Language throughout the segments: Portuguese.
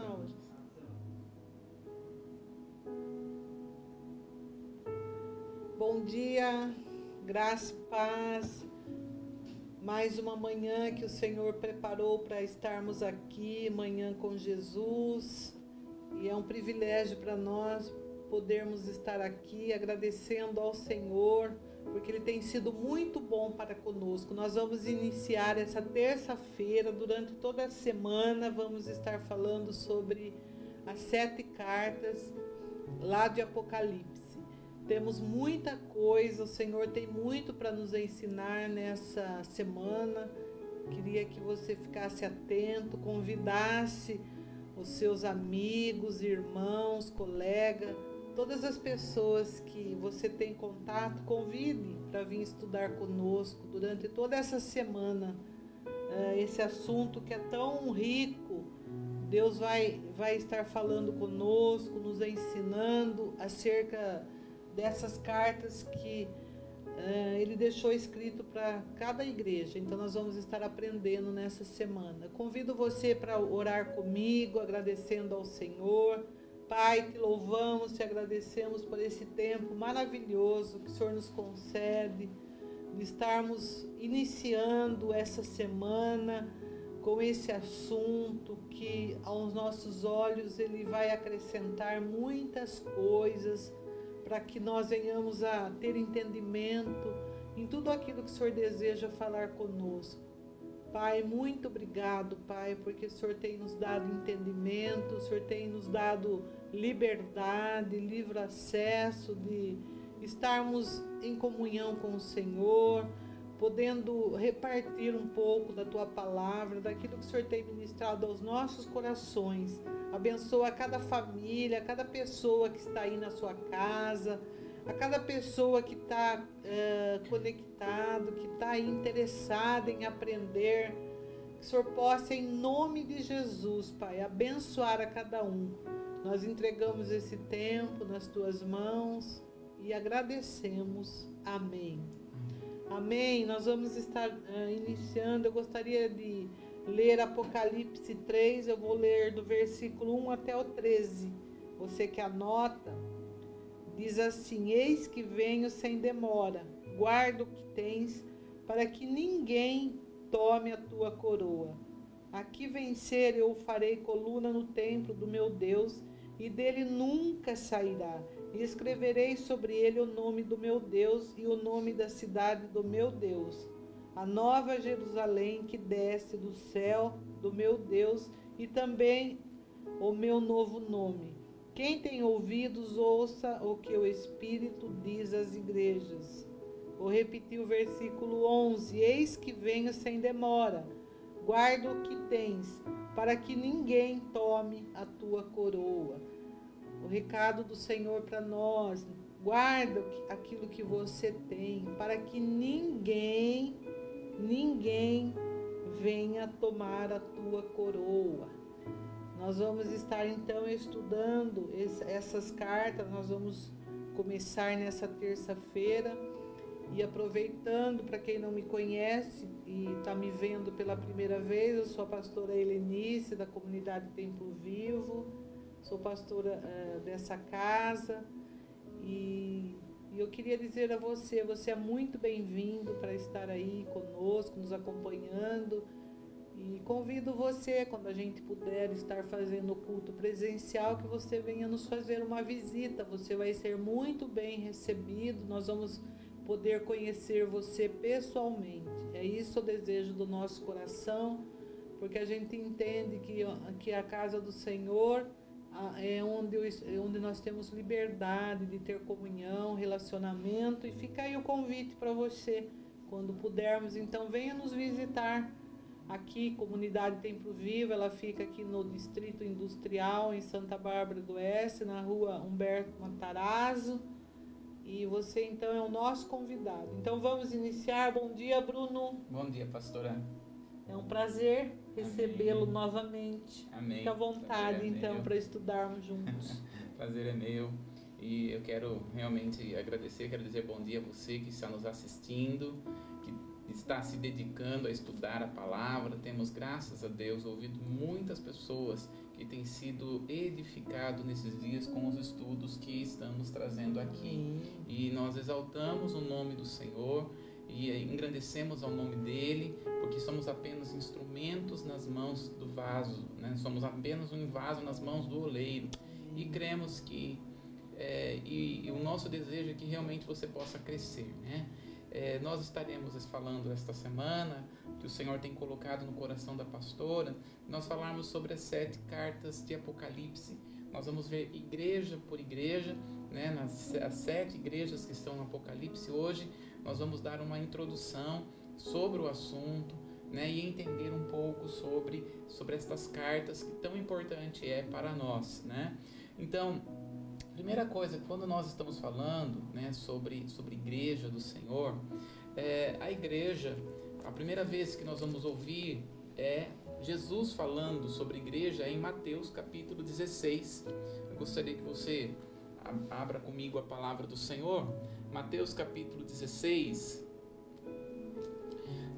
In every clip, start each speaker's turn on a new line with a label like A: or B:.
A: hoje. Bom dia, graça e paz. Mais uma manhã que o Senhor preparou para estarmos aqui, manhã com Jesus. E é um privilégio para nós podermos estar aqui agradecendo ao Senhor, porque Ele tem sido muito bom para conosco. Nós vamos iniciar essa terça-feira, durante toda a semana, vamos estar falando sobre as sete cartas lá de Apocalipse. Temos muita coisa, o Senhor tem muito para nos ensinar nessa semana. Queria que você ficasse atento, convidasse os seus amigos, irmãos, colegas, todas as pessoas que você tem contato, convide para vir estudar conosco durante toda essa semana. Eh, esse assunto que é tão rico, Deus vai, vai estar falando conosco, nos ensinando acerca dessas cartas que uh, ele deixou escrito para cada igreja. Então nós vamos estar aprendendo nessa semana. Convido você para orar comigo, agradecendo ao Senhor. Pai, te louvamos, te agradecemos por esse tempo maravilhoso que o Senhor nos concede de estarmos iniciando essa semana com esse assunto que aos nossos olhos ele vai acrescentar muitas coisas para que nós venhamos a ter entendimento em tudo aquilo que o Senhor deseja falar conosco. Pai, muito obrigado, Pai, porque o Senhor tem nos dado entendimento, o Senhor tem nos dado liberdade, livre acesso de estarmos em comunhão com o Senhor, podendo repartir um pouco da tua palavra, daquilo que o Senhor tem ministrado aos nossos corações. Abençoa cada família, cada pessoa que está aí na sua casa, a cada pessoa que está uh, conectado, que está interessada em aprender. Que o Senhor possa, em nome de Jesus, Pai, abençoar a cada um. Nós entregamos esse tempo nas tuas mãos e agradecemos. Amém. Amém. Nós vamos estar uh, iniciando. Eu gostaria de ler Apocalipse 3, eu vou ler do versículo 1 até o 13. Você que anota, diz assim: Eis que venho sem demora, guarda o que tens, para que ninguém tome a tua coroa. Aqui vencer eu farei coluna no templo do meu Deus, e dele nunca sairá. E escreverei sobre ele o nome do meu Deus e o nome da cidade do meu Deus a nova Jerusalém que desce do céu do meu Deus e também o meu novo nome. Quem tem ouvidos, ouça o que o Espírito diz às igrejas. Vou repetir o versículo 11: Eis que venho sem demora, guarda o que tens, para que ninguém tome a tua coroa. O recado do Senhor para nós: guarda aquilo que você tem, para que ninguém ninguém venha tomar a tua coroa. Nós vamos estar então estudando essas cartas, nós vamos começar nessa terça-feira e aproveitando para quem não me conhece e está me vendo pela primeira vez, eu sou a pastora Helenice da comunidade Templo Vivo, sou pastora uh, dessa casa e e eu queria dizer a você, você é muito bem-vindo para estar aí conosco, nos acompanhando. E convido você, quando a gente puder estar fazendo o culto presencial, que você venha nos fazer uma visita. Você vai ser muito bem recebido. Nós vamos poder conhecer você pessoalmente. É isso o desejo do nosso coração, porque a gente entende que, que a casa do Senhor é onde, é onde nós temos liberdade de ter comunhão, relacionamento. E fica aí o convite para você, quando pudermos, então venha nos visitar aqui, Comunidade Templo Vivo, ela fica aqui no Distrito Industrial, em Santa Bárbara do Oeste, na rua Humberto Matarazzo. E você então é o nosso convidado. Então vamos iniciar. Bom dia, Bruno.
B: Bom dia, pastora.
A: É um prazer recebê-lo novamente.
B: Amém.
A: Fique à vontade, é então, para estudarmos juntos.
B: prazer é meu. E eu quero realmente agradecer, quero dizer bom dia a você que está nos assistindo, está se dedicando a estudar a palavra. Temos, graças a Deus, ouvido muitas pessoas que tem sido edificado nesses dias com os estudos que estamos trazendo aqui. E nós exaltamos o nome do Senhor e engrandecemos ao nome dele, porque somos apenas instrumentos nas mãos do vaso, né? somos apenas um vaso nas mãos do oleiro. E cremos que, é, e, e, o nosso desejo é que realmente você possa crescer. Né? É, nós estaremos falando esta semana, que o Senhor tem colocado no coração da pastora, nós falarmos sobre as sete cartas de Apocalipse. Nós vamos ver igreja por igreja, né, nas as sete igrejas que estão no Apocalipse hoje, nós vamos dar uma introdução sobre o assunto, né, e entender um pouco sobre, sobre estas cartas que tão importante é para nós, né? Então, primeira coisa, quando nós estamos falando, né, sobre sobre igreja do Senhor, é, a igreja, a primeira vez que nós vamos ouvir é Jesus falando sobre igreja em Mateus capítulo 16. Eu gostaria que você abra comigo a palavra do Senhor. Mateus capítulo 16,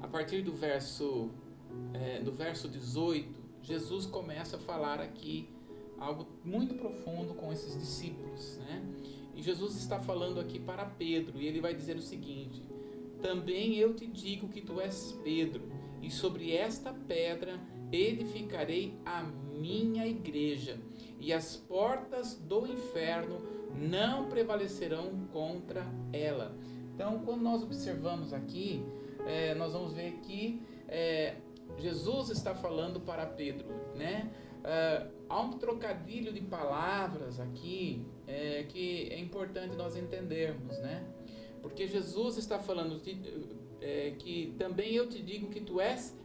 B: a partir do verso, é, do verso 18, Jesus começa a falar aqui algo muito profundo com esses discípulos, né? E Jesus está falando aqui para Pedro, e ele vai dizer o seguinte: Também eu te digo que tu és Pedro, e sobre esta pedra edificarei a minha igreja, e as portas do inferno não prevalecerão contra ela. Então, quando nós observamos aqui, é, nós vamos ver que é, Jesus está falando para Pedro, né? É, há um trocadilho de palavras aqui é, que é importante nós entendermos, né? Porque Jesus está falando de, é, que também eu te digo que tu és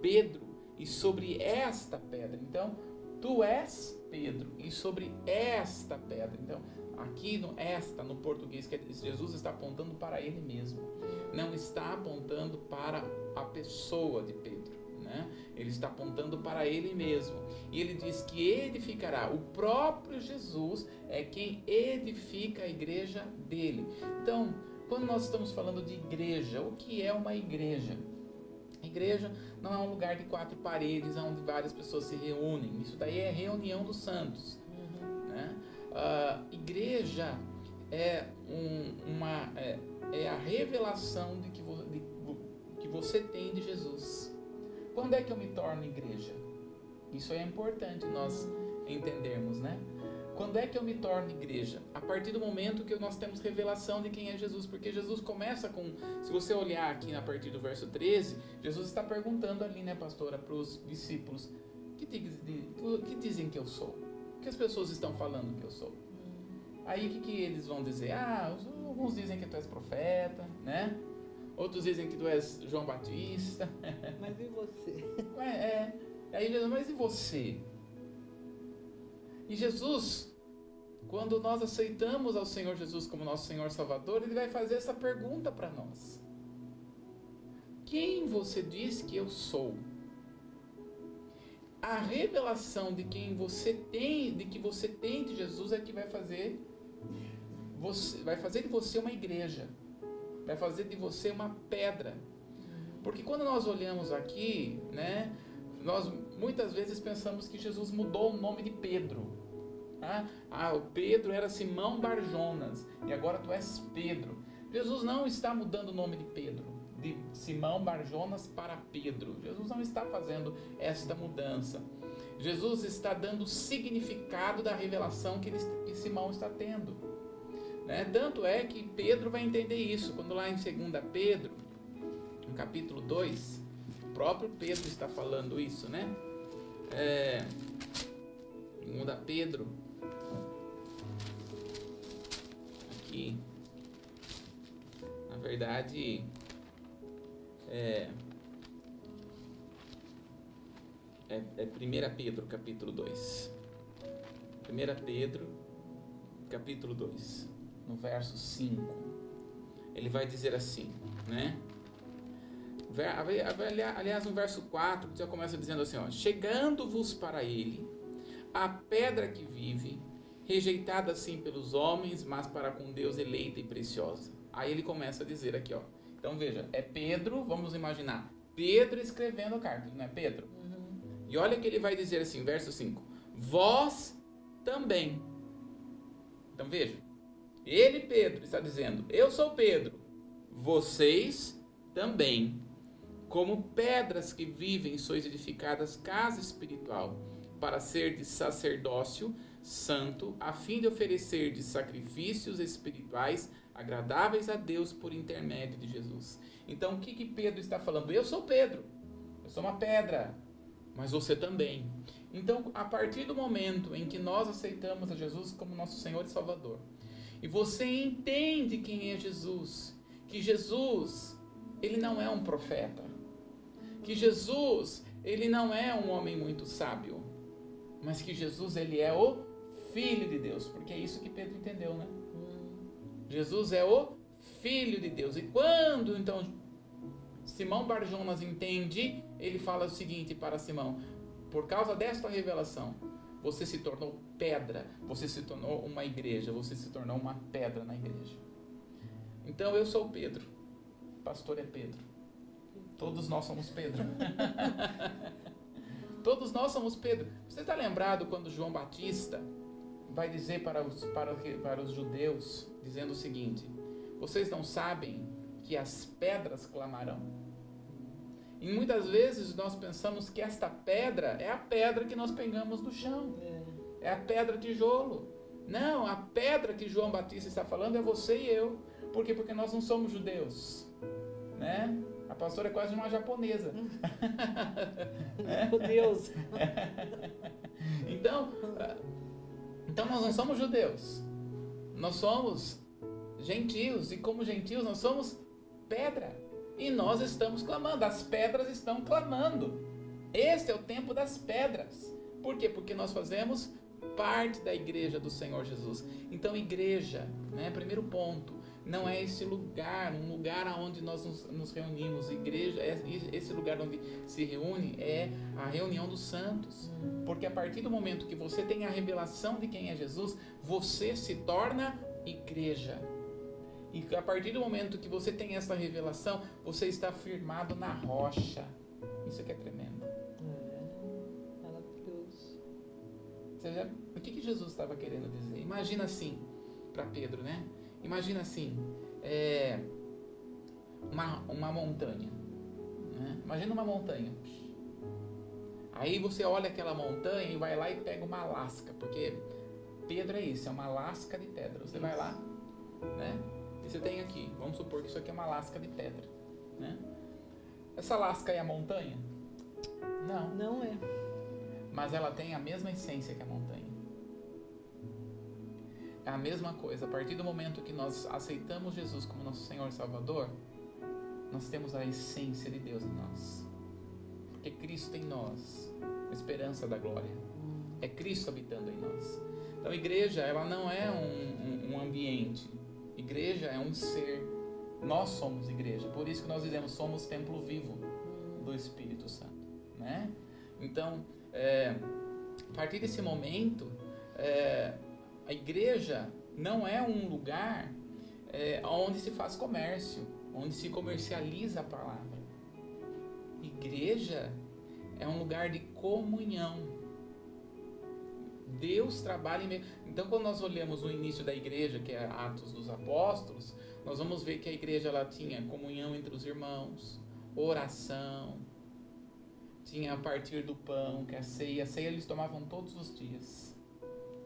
B: Pedro e sobre esta pedra. Então, tu és Pedro e sobre esta pedra. Então, Aqui no esta, no português, que Jesus está apontando para ele mesmo. Não está apontando para a pessoa de Pedro. Né? Ele está apontando para ele mesmo. E ele diz que edificará. O próprio Jesus é quem edifica a igreja dele. Então, quando nós estamos falando de igreja, o que é uma igreja? Igreja não é um lugar de quatro paredes onde várias pessoas se reúnem. Isso daí é reunião dos santos. Né? Uh, igreja é, um, uma, é, é, a revelação de que, vo, de, que você tem de Jesus. Quando é que eu me torno igreja? Isso é importante nós entendermos, né? Quando é que eu me torno igreja? A partir do momento que nós temos revelação de quem é Jesus, porque Jesus começa com, se você olhar aqui a partir do verso 13, Jesus está perguntando ali, né, pastora, para os discípulos, que, que dizem que eu sou? O que as pessoas estão falando que eu sou? Aí o que, que eles vão dizer? Ah, alguns dizem que tu és profeta, né? Outros dizem que tu és João Batista.
A: Mas e você?
B: É, é. Aí ele diz, mas e você? E Jesus, quando nós aceitamos ao Senhor Jesus como nosso Senhor Salvador, ele vai fazer essa pergunta para nós: Quem você diz que eu sou? a revelação de quem você tem, de que você tem de Jesus é que vai fazer você, vai fazer de você uma igreja, vai fazer de você uma pedra. Porque quando nós olhamos aqui, né, nós muitas vezes pensamos que Jesus mudou o nome de Pedro. Ah, ah, o Pedro era Simão Barjonas e agora tu és Pedro. Jesus não está mudando o nome de Pedro de Simão Barjonas para Pedro. Jesus não está fazendo esta mudança. Jesus está dando significado da revelação que, ele, que Simão está tendo. Né? Tanto é que Pedro vai entender isso. Quando lá em 2 Pedro, no capítulo 2, o próprio Pedro está falando isso, né? É, 2 Pedro, aqui, na verdade, é, é, é 1 Pedro, capítulo 2. 1 Pedro, capítulo 2, no verso 5. Ele vai dizer assim, né? Aliás, no verso 4, já começa dizendo assim: Chegando-vos para ele, a pedra que vive, rejeitada assim pelos homens, mas para com Deus eleita e preciosa. Aí ele começa a dizer aqui, ó. Então veja, é Pedro, vamos imaginar, Pedro escrevendo a carta, não é Pedro? Uhum. E olha que ele vai dizer assim, verso 5: vós também. Então veja, ele, Pedro, está dizendo: Eu sou Pedro, vocês também. Como pedras que vivem, sois edificadas casa espiritual, para ser de sacerdócio santo, a fim de oferecer de sacrifícios espirituais agradáveis a Deus por intermédio de Jesus. Então, o que, que Pedro está falando? Eu sou Pedro, eu sou uma pedra, mas você também. Então, a partir do momento em que nós aceitamos a Jesus como nosso Senhor e Salvador, e você entende quem é Jesus, que Jesus, ele não é um profeta, que Jesus, ele não é um homem muito sábio, mas que Jesus, ele é o Filho de Deus, porque é isso que Pedro entendeu, né? Jesus é o Filho de Deus. E quando então Simão Barjonas entende, ele fala o seguinte para Simão: por causa desta revelação, você se tornou pedra, você se tornou uma igreja, você se tornou uma pedra na igreja. Então eu sou Pedro, pastor é Pedro. Todos nós somos Pedro. Todos nós somos Pedro. Você está lembrado quando João Batista vai dizer para os, para, para os judeus, dizendo o seguinte: Vocês não sabem que as pedras clamarão? E muitas vezes nós pensamos que esta pedra é a pedra que nós pegamos do chão, é, é a pedra tijolo. Não, a pedra que João Batista está falando é você e eu. Por quê? Porque nós não somos judeus, né? A pastora é quase uma japonesa.
A: Meu Deus.
B: então, então nós não somos judeus. Nós somos gentios e como gentios nós somos pedra. E nós estamos clamando, as pedras estão clamando. Este é o tempo das pedras. Por quê? Porque nós fazemos parte da igreja do Senhor Jesus. Então, igreja, né? Primeiro ponto, não é esse lugar, um lugar onde nós nos, nos reunimos. Igreja, é esse lugar onde se reúne é a reunião dos santos. Porque a partir do momento que você tem a revelação de quem é Jesus, você se torna igreja. E a partir do momento que você tem essa revelação, você está firmado na rocha. Isso aqui é tremendo.
A: É, maravilhoso.
B: Você o que, que Jesus estava querendo dizer? Imagina assim, para Pedro, né? Imagina assim, é, uma, uma montanha. Né? Imagina uma montanha. Aí você olha aquela montanha e vai lá e pega uma lasca, porque Pedro é isso, é uma lasca de pedra. Você vai lá, né? E você tem aqui, vamos supor que isso aqui é uma lasca de pedra, né? Essa lasca é a montanha? Não.
A: Não é.
B: Mas ela tem a mesma essência que a montanha. É a mesma coisa. A partir do momento que nós aceitamos Jesus como nosso Senhor e Salvador, nós temos a essência de Deus em nós. Porque Cristo em nós, a esperança da glória. É Cristo habitando em nós. Então, igreja, ela não é um, um, um ambiente. Igreja é um ser. Nós somos igreja. Por isso que nós dizemos, somos templo vivo do Espírito Santo. Né? Então, é, a partir desse momento, é, a igreja não é um lugar é, onde se faz comércio, onde se comercializa a palavra. Igreja é um lugar de comunhão. Deus trabalha em meio. Então, quando nós olhamos o início da igreja, que é Atos dos Apóstolos, nós vamos ver que a igreja ela tinha comunhão entre os irmãos, oração, tinha a partir do pão, que é a ceia. A ceia eles tomavam todos os dias.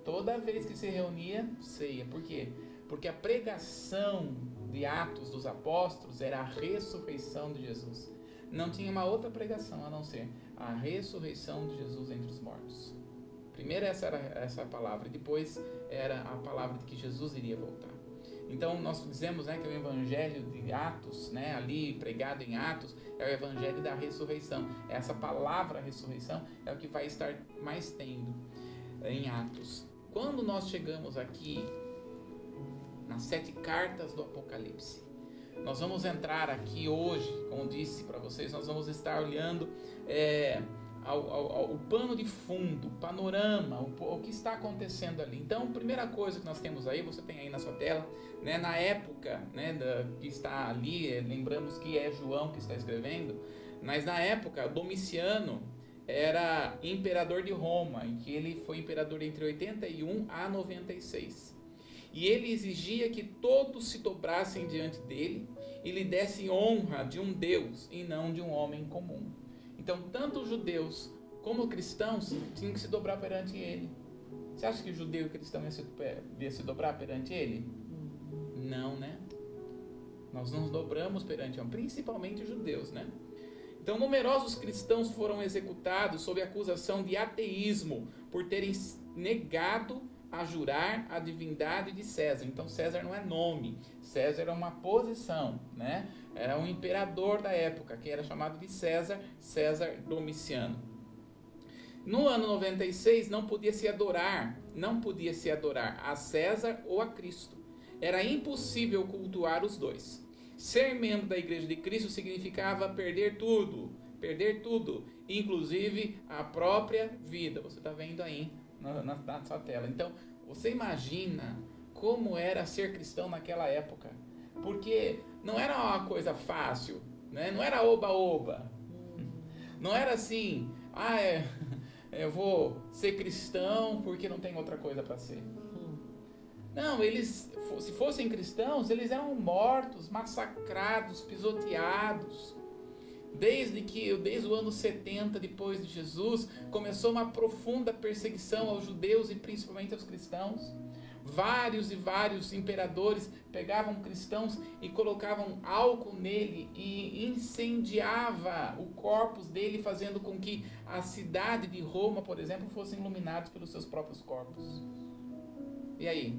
B: Toda vez que se reunia, ceia. Por quê? Porque a pregação de Atos dos Apóstolos era a ressurreição de Jesus. Não tinha uma outra pregação a não ser a ressurreição de Jesus entre os mortos. Primeiro essa era essa palavra, e depois era a palavra de que Jesus iria voltar. Então nós dizemos né, que o evangelho de Atos, né, ali pregado em Atos, é o evangelho da ressurreição. Essa palavra ressurreição é o que vai estar mais tendo em Atos. Quando nós chegamos aqui nas sete cartas do Apocalipse, nós vamos entrar aqui hoje, como disse para vocês, nós vamos estar olhando é, ao, ao, ao, pano de fundo, panorama, o, o, que está acontecendo ali. Então, primeira coisa que nós temos aí, você tem aí na sua tela, né, na época né, da, que está ali, é, lembramos que é João que está escrevendo, mas na época, Domiciano, era imperador de Roma, em que ele foi imperador entre 81 a 96. E ele exigia que todos se dobrassem diante dele e lhe dessem honra de um Deus e não de um homem comum. Então, tanto os judeus como cristãos tinham que se dobrar perante ele. Você acha que judeu e cristão ia se, ia se dobrar perante ele? Não, né? Nós nos dobramos perante ele, principalmente os judeus, né? Então, numerosos cristãos foram executados sob acusação de ateísmo por terem negado a jurar a divindade de César. Então, César não é nome, César é uma posição, né? Era um imperador da época, que era chamado de César, César Domiciano. No ano 96 não podia se adorar, não podia se adorar a César ou a Cristo. Era impossível cultuar os dois. Ser membro da Igreja de Cristo significava perder tudo, perder tudo, inclusive a própria vida. Você está vendo aí na, na, sua tela. Então, você imagina como era ser cristão naquela época, porque não era uma coisa fácil, né? Não era oba-oba. Não era assim, ah, é, eu vou ser cristão porque não tem outra coisa para ser. Não, eles, se fossem cristãos, eles eram mortos, massacrados, pisoteados. Desde que, desde o ano 70 depois de Jesus, começou uma profunda perseguição aos judeus e principalmente aos cristãos. Vários e vários imperadores pegavam cristãos e colocavam álcool nele e incendiava o corpus dele, fazendo com que a cidade de Roma, por exemplo, fosse iluminada pelos seus próprios corpos. E aí?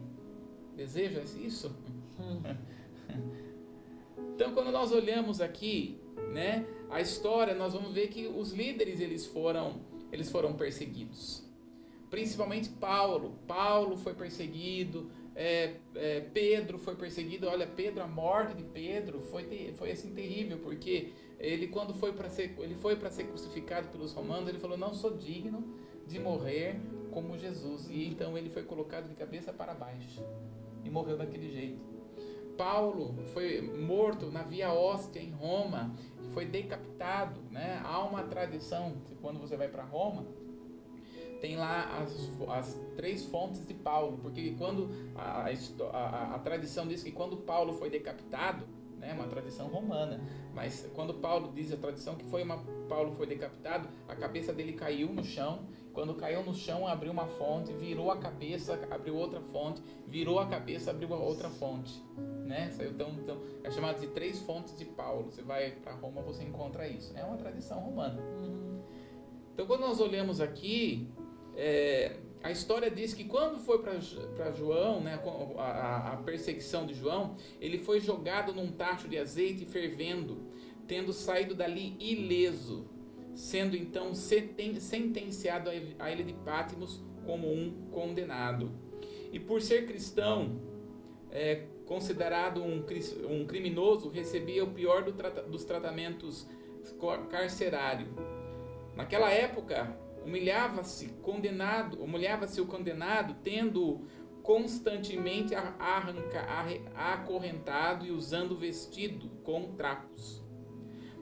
B: Deseja isso? então, quando nós olhamos aqui, né, a história, nós vamos ver que os líderes eles foram, eles foram perseguidos. Principalmente Paulo. Paulo foi perseguido. É, é, Pedro foi perseguido. Olha, Pedro, a morte de Pedro foi, foi assim terrível, porque ele quando foi para ser, ele foi para ser crucificado pelos romanos, ele falou: "Não sou digno de morrer como Jesus". E então ele foi colocado de cabeça para baixo e morreu daquele jeito. Paulo foi morto na Via Óstia em Roma, foi decapitado, né? Há uma tradição que quando você vai para Roma, tem lá as, as, três fontes de Paulo, porque quando a, a, a, tradição diz que quando Paulo foi decapitado, né, uma tradição romana, mas quando Paulo diz a tradição que foi uma Paulo foi decapitado, a cabeça dele caiu no chão quando caiu no chão, abriu uma fonte, virou a cabeça, abriu outra fonte, virou a cabeça, abriu outra fonte. Né? Então, então, é chamado de três fontes de Paulo. Você vai para Roma, você encontra isso. É uma tradição romana. Então, quando nós olhamos aqui, é, a história diz que quando foi para João, né, a, a, perseguição de João, ele foi jogado num tacho de azeite fervendo, tendo saído dali ileso sendo então sentenciado à ilha de Patmos como um condenado. E por ser cristão, é, considerado um, um, criminoso, recebia o pior do dos tratamentos carcerário. Naquela época, humilhava-se condenado, humilhava-se o condenado, tendo constantemente arranca, acorrentado e usando vestido com trapos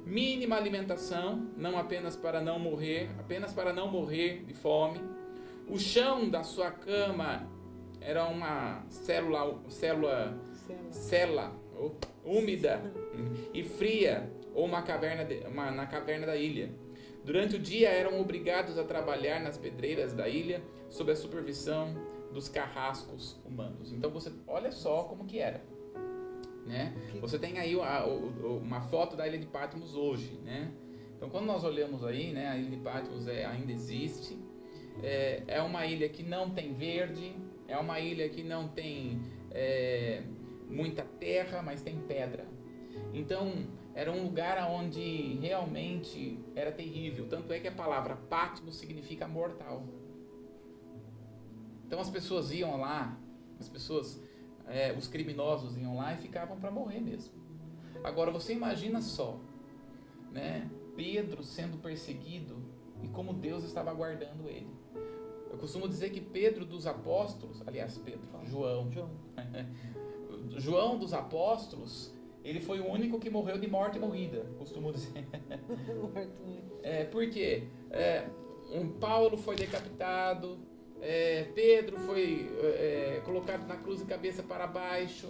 B: mínima alimentação, não apenas para não morrer, apenas para não morrer de fome. O chão da sua cama era uma célula, célula, célula úmida e fria, ou uma caverna de, uma, na caverna da ilha. Durante o dia eram obrigados a trabalhar nas pedreiras da ilha sob a supervisão dos carrascos humanos. Então você olha só como que era. Né? Você tem aí uma foto da ilha de Patmos hoje, né? Então, quando nós olhamos aí, né, a ilha de Patmos é, ainda existe. É, é, uma ilha que não tem verde, é uma ilha que não tem é, muita terra, mas tem pedra. Então, era um lugar onde realmente era terrível. Tanto é que a palavra Patmos significa mortal. Então, as pessoas iam lá, as pessoas é, os criminosos iam lá e ficavam para morrer mesmo. Agora você imagina só, né? Pedro sendo perseguido e como Deus estava guardando ele. Eu costumo dizer que Pedro dos apóstolos, aliás, Pedro, João, João, João dos apóstolos, Ele foi o único que morreu de morte morrida, costumo dizer. é, por quê? É, um Paulo foi decapitado, é, Pedro foi é, colocado na cruz de cabeça para baixo,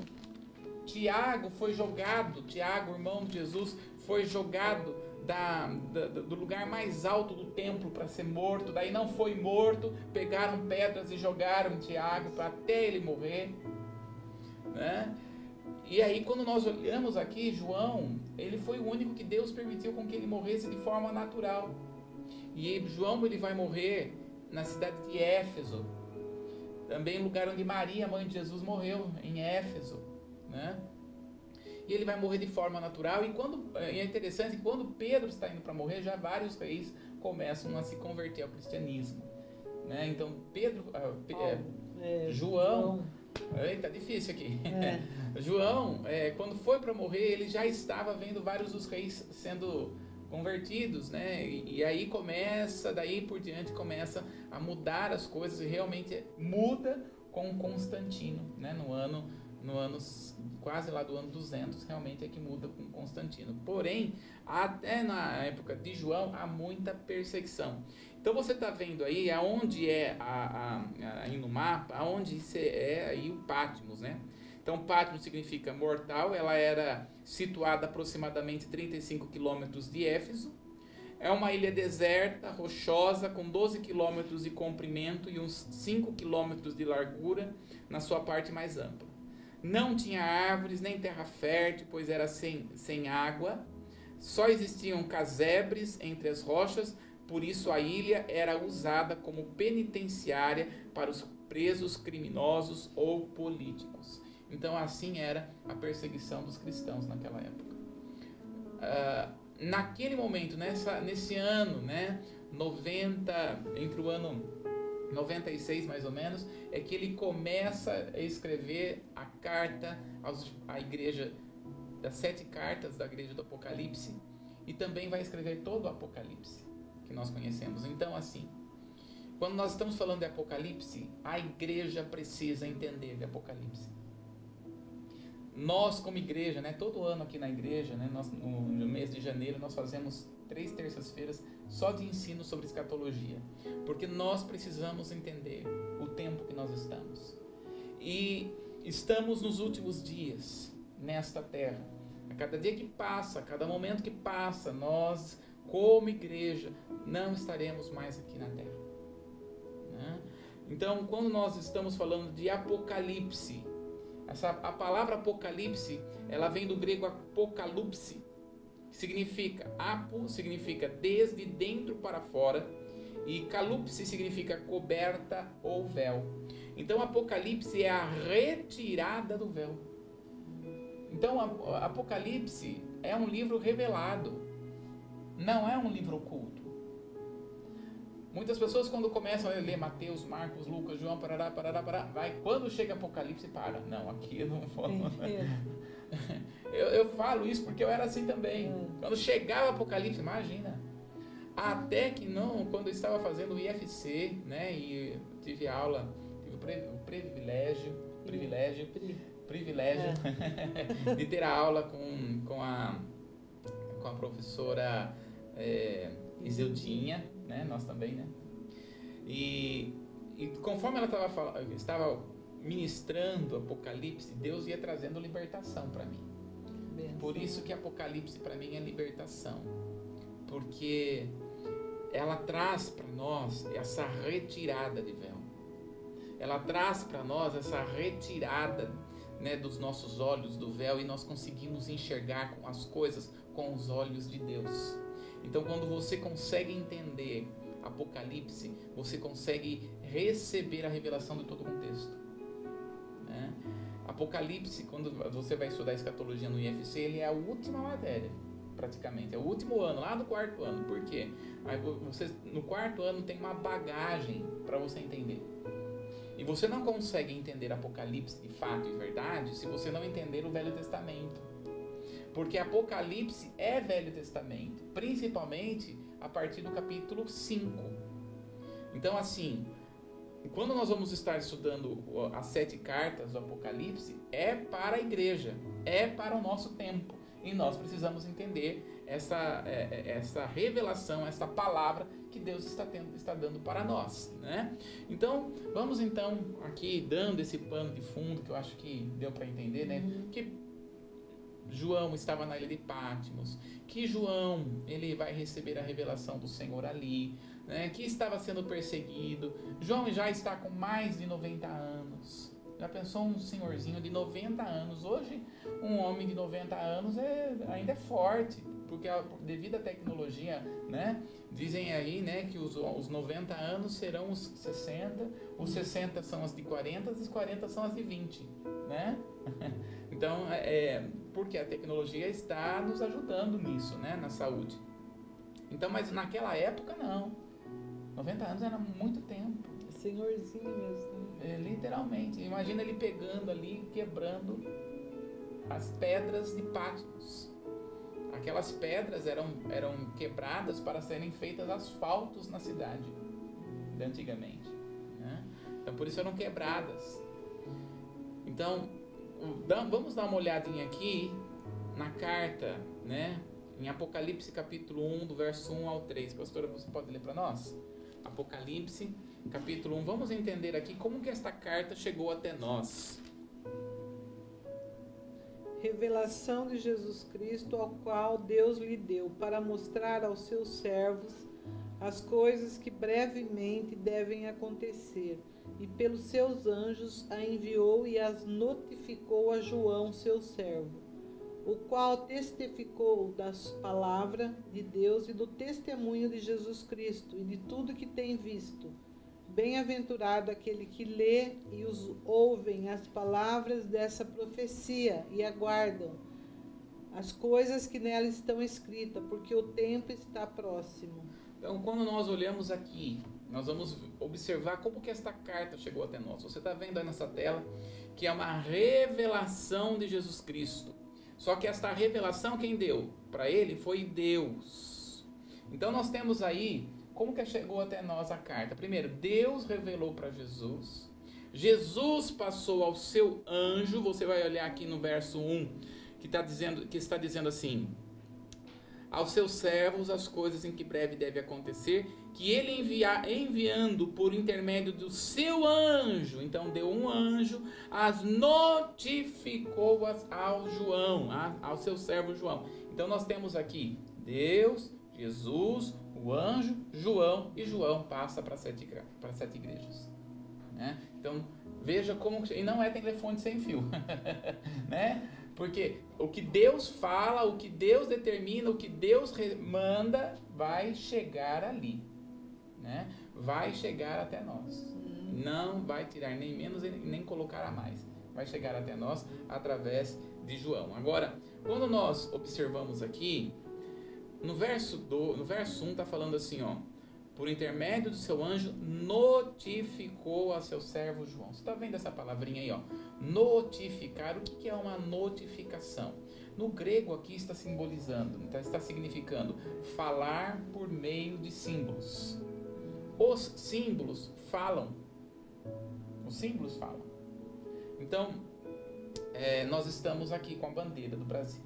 B: Tiago foi jogado, Tiago, irmão de Jesus, foi jogado da, da, do lugar mais alto do templo para ser morto, daí não foi morto, pegaram pedras e jogaram Tiago para até ele morrer. Né? E aí, quando nós olhamos aqui, João, ele foi o único que Deus permitiu com que ele morresse de forma natural. E João ele vai morrer na cidade de Éfeso, também lugar onde Maria, mãe de Jesus, morreu, em Éfeso, né? E ele vai morrer de forma natural. E quando é interessante, quando Pedro está indo para morrer, já vários reis começam a se converter ao cristianismo, né? Então Pedro, uh, é, João, Eita, difícil aqui. É. João, é, quando foi para morrer, ele já estava vendo vários dos reis sendo convertidos, né? E, e, aí começa, daí por diante começa a mudar as coisas e realmente muda com Constantino, né? No ano, no ano quase lá do ano 200, realmente é que muda com Constantino. Porém, até na época de João há muita perseguição. Então você está vendo aí aonde é a, a, aí no mapa, aonde é aí o Patmos, né? Então, Patmos significa mortal, ela era situada aproximadamente 35 quilômetros de Éfeso. É uma ilha deserta, rochosa, com 12 quilômetros de comprimento e uns 5 quilômetros de largura na sua parte mais ampla. Não tinha árvores nem terra fértil, pois era sem, sem água. Só existiam casebres entre as rochas, por isso a ilha era usada como penitenciária para os presos criminosos ou políticos. Então, assim era a perseguição dos cristãos naquela época. Uh, naquele momento, nessa, nesse ano, né, 90, entre o ano 96 mais ou menos, é que ele começa a escrever a carta à igreja, das sete cartas da igreja do Apocalipse, e também vai escrever todo o Apocalipse que nós conhecemos. Então, assim, quando nós estamos falando de Apocalipse, a igreja precisa entender de Apocalipse nós como igreja, né, todo ano aqui na igreja, né, nós, no, mês de janeiro nós fazemos três terças-feiras só de ensino sobre escatologia, porque nós precisamos entender o tempo que nós estamos. E estamos nos últimos dias nesta terra. A cada dia que passa, a cada momento que passa, nós, como igreja, não estaremos mais aqui na terra. Né? Então, quando nós estamos falando de Apocalipse, essa, a palavra apocalipse, ela vem do grego apocalipse, significa apo, significa desde dentro para fora, e calupse significa coberta ou véu. Então, apocalipse é a retirada do véu. Então, Apocalipse é um livro revelado, não é um livro oculto. Muitas pessoas quando começam a ler Mateus, Marcos, Lucas, João, parará, parará, parará, vai, quando chega Apocalipse, para. Não, aqui eu não vou. eu, eu falo isso porque eu era assim também. Hum. Quando chegava Apocalipse, imagina. Até que não, quando eu estava fazendo o IFC, né, e tive aula, tive o, privilégio, privilégio, privilégio é. de ter a aula com, com, a, com a professora é, né? Nós também, né? E, e conforme ela tava, estava ministrando Apocalipse, Deus ia trazendo libertação para mim. Por isso que Apocalipse para mim é libertação, porque ela traz para nós essa retirada de véu. Ela traz para nós essa retirada né, dos nossos olhos do véu e nós conseguimos enxergar as coisas com os olhos de Deus. Então, quando você consegue entender Apocalipse, você consegue receber a revelação de todo o contexto. Né? Apocalipse, quando você vai estudar escatologia no IFC, ele é a última matéria, praticamente. É o último ano, lá no quarto ano. Por quê? Aí você, no quarto ano tem uma bagagem para você entender. E você não consegue entender Apocalipse de fato e verdade se você não entender o Velho Testamento. Porque Apocalipse é Velho Testamento, principalmente a partir do capítulo 5. Então, assim, quando nós vamos estar estudando as sete cartas do Apocalipse, é para a igreja, é para o nosso tempo. E nós precisamos entender essa, é, é, essa revelação, essa palavra que Deus está, tendo, está dando para nós. Né? Então, vamos então aqui dando esse pano de fundo que eu acho que deu para entender, né? Uhum. Que João estava na ilha de Patmos, que João ele vai receber a revelação do Senhor ali, né, que estava sendo perseguido. João já está com mais de 90 anos. Já pensou um senhorzinho de 90 anos? Hoje, um homem de 90 anos é, ainda é forte, porque devido à tecnologia, né? Dizem aí, né, que os, os 90 anos serão os 60, os 60 são as de 40, os 40 são as de 20, né? Então, é, porque a tecnologia está nos ajudando nisso, né, na saúde. Então, mas naquela época não. 90 anos era muito tempo.
A: Senhorzinho mesmo.
B: Né? É, literalmente. Imagina ele pegando ali, quebrando as pedras de Patmos. Aquelas pedras eram, eram quebradas para serem feitas asfaltos na cidade, de antigamente. Né? Então, por isso eram quebradas. Então, vamos dar uma olhadinha aqui na carta, né? Em Apocalipse capítulo 1, do verso 1 ao 3. Pastora, você pode ler para nós? Apocalipse, capítulo 1. Vamos entender aqui como que esta carta chegou até nós.
A: Revelação de Jesus Cristo, ao qual Deus lhe deu, para mostrar aos seus servos as coisas que brevemente devem acontecer. E pelos seus anjos a enviou e as notificou a João, seu servo o qual testificou das palavras de Deus e do testemunho de Jesus Cristo e de tudo que tem visto. Bem-aventurado aquele que lê e os ouvem as palavras dessa profecia e aguardam as coisas que nela estão escritas, porque o tempo está próximo.
B: Então, quando nós olhamos aqui, nós vamos observar como que esta carta chegou até nós. Você está vendo aí nessa tela que é uma revelação de Jesus Cristo. Só que esta revelação quem deu para ele foi Deus. Então nós temos aí como que chegou até nós a carta. Primeiro, Deus revelou para Jesus. Jesus passou ao seu anjo. Você vai olhar aqui no verso 1 que está dizendo que está dizendo assim: aos seus servos as coisas em que breve deve acontecer, que ele envia, enviando por intermédio do seu anjo, então deu um anjo, as notificou -as ao João, ao seu servo João. Então nós temos aqui Deus, Jesus, o anjo, João, e João passa para sete, para sete igrejas. Né? Então veja como. E não é telefone sem fio. né? Porque o que Deus fala, o que Deus determina, o que Deus manda, vai chegar ali. Né? Vai chegar até nós. Não vai tirar nem menos nem colocar a mais. Vai chegar até nós através de João. Agora, quando nós observamos aqui, no verso, do, no verso 1 está falando assim, ó por intermédio do seu anjo, notificou a seu servo João. Você está vendo essa palavrinha aí, ó? Notificar. O que é uma notificação? No grego aqui está simbolizando, então está significando falar por meio de símbolos. Os símbolos falam. Os símbolos falam. Então, é, nós estamos aqui com a bandeira do Brasil,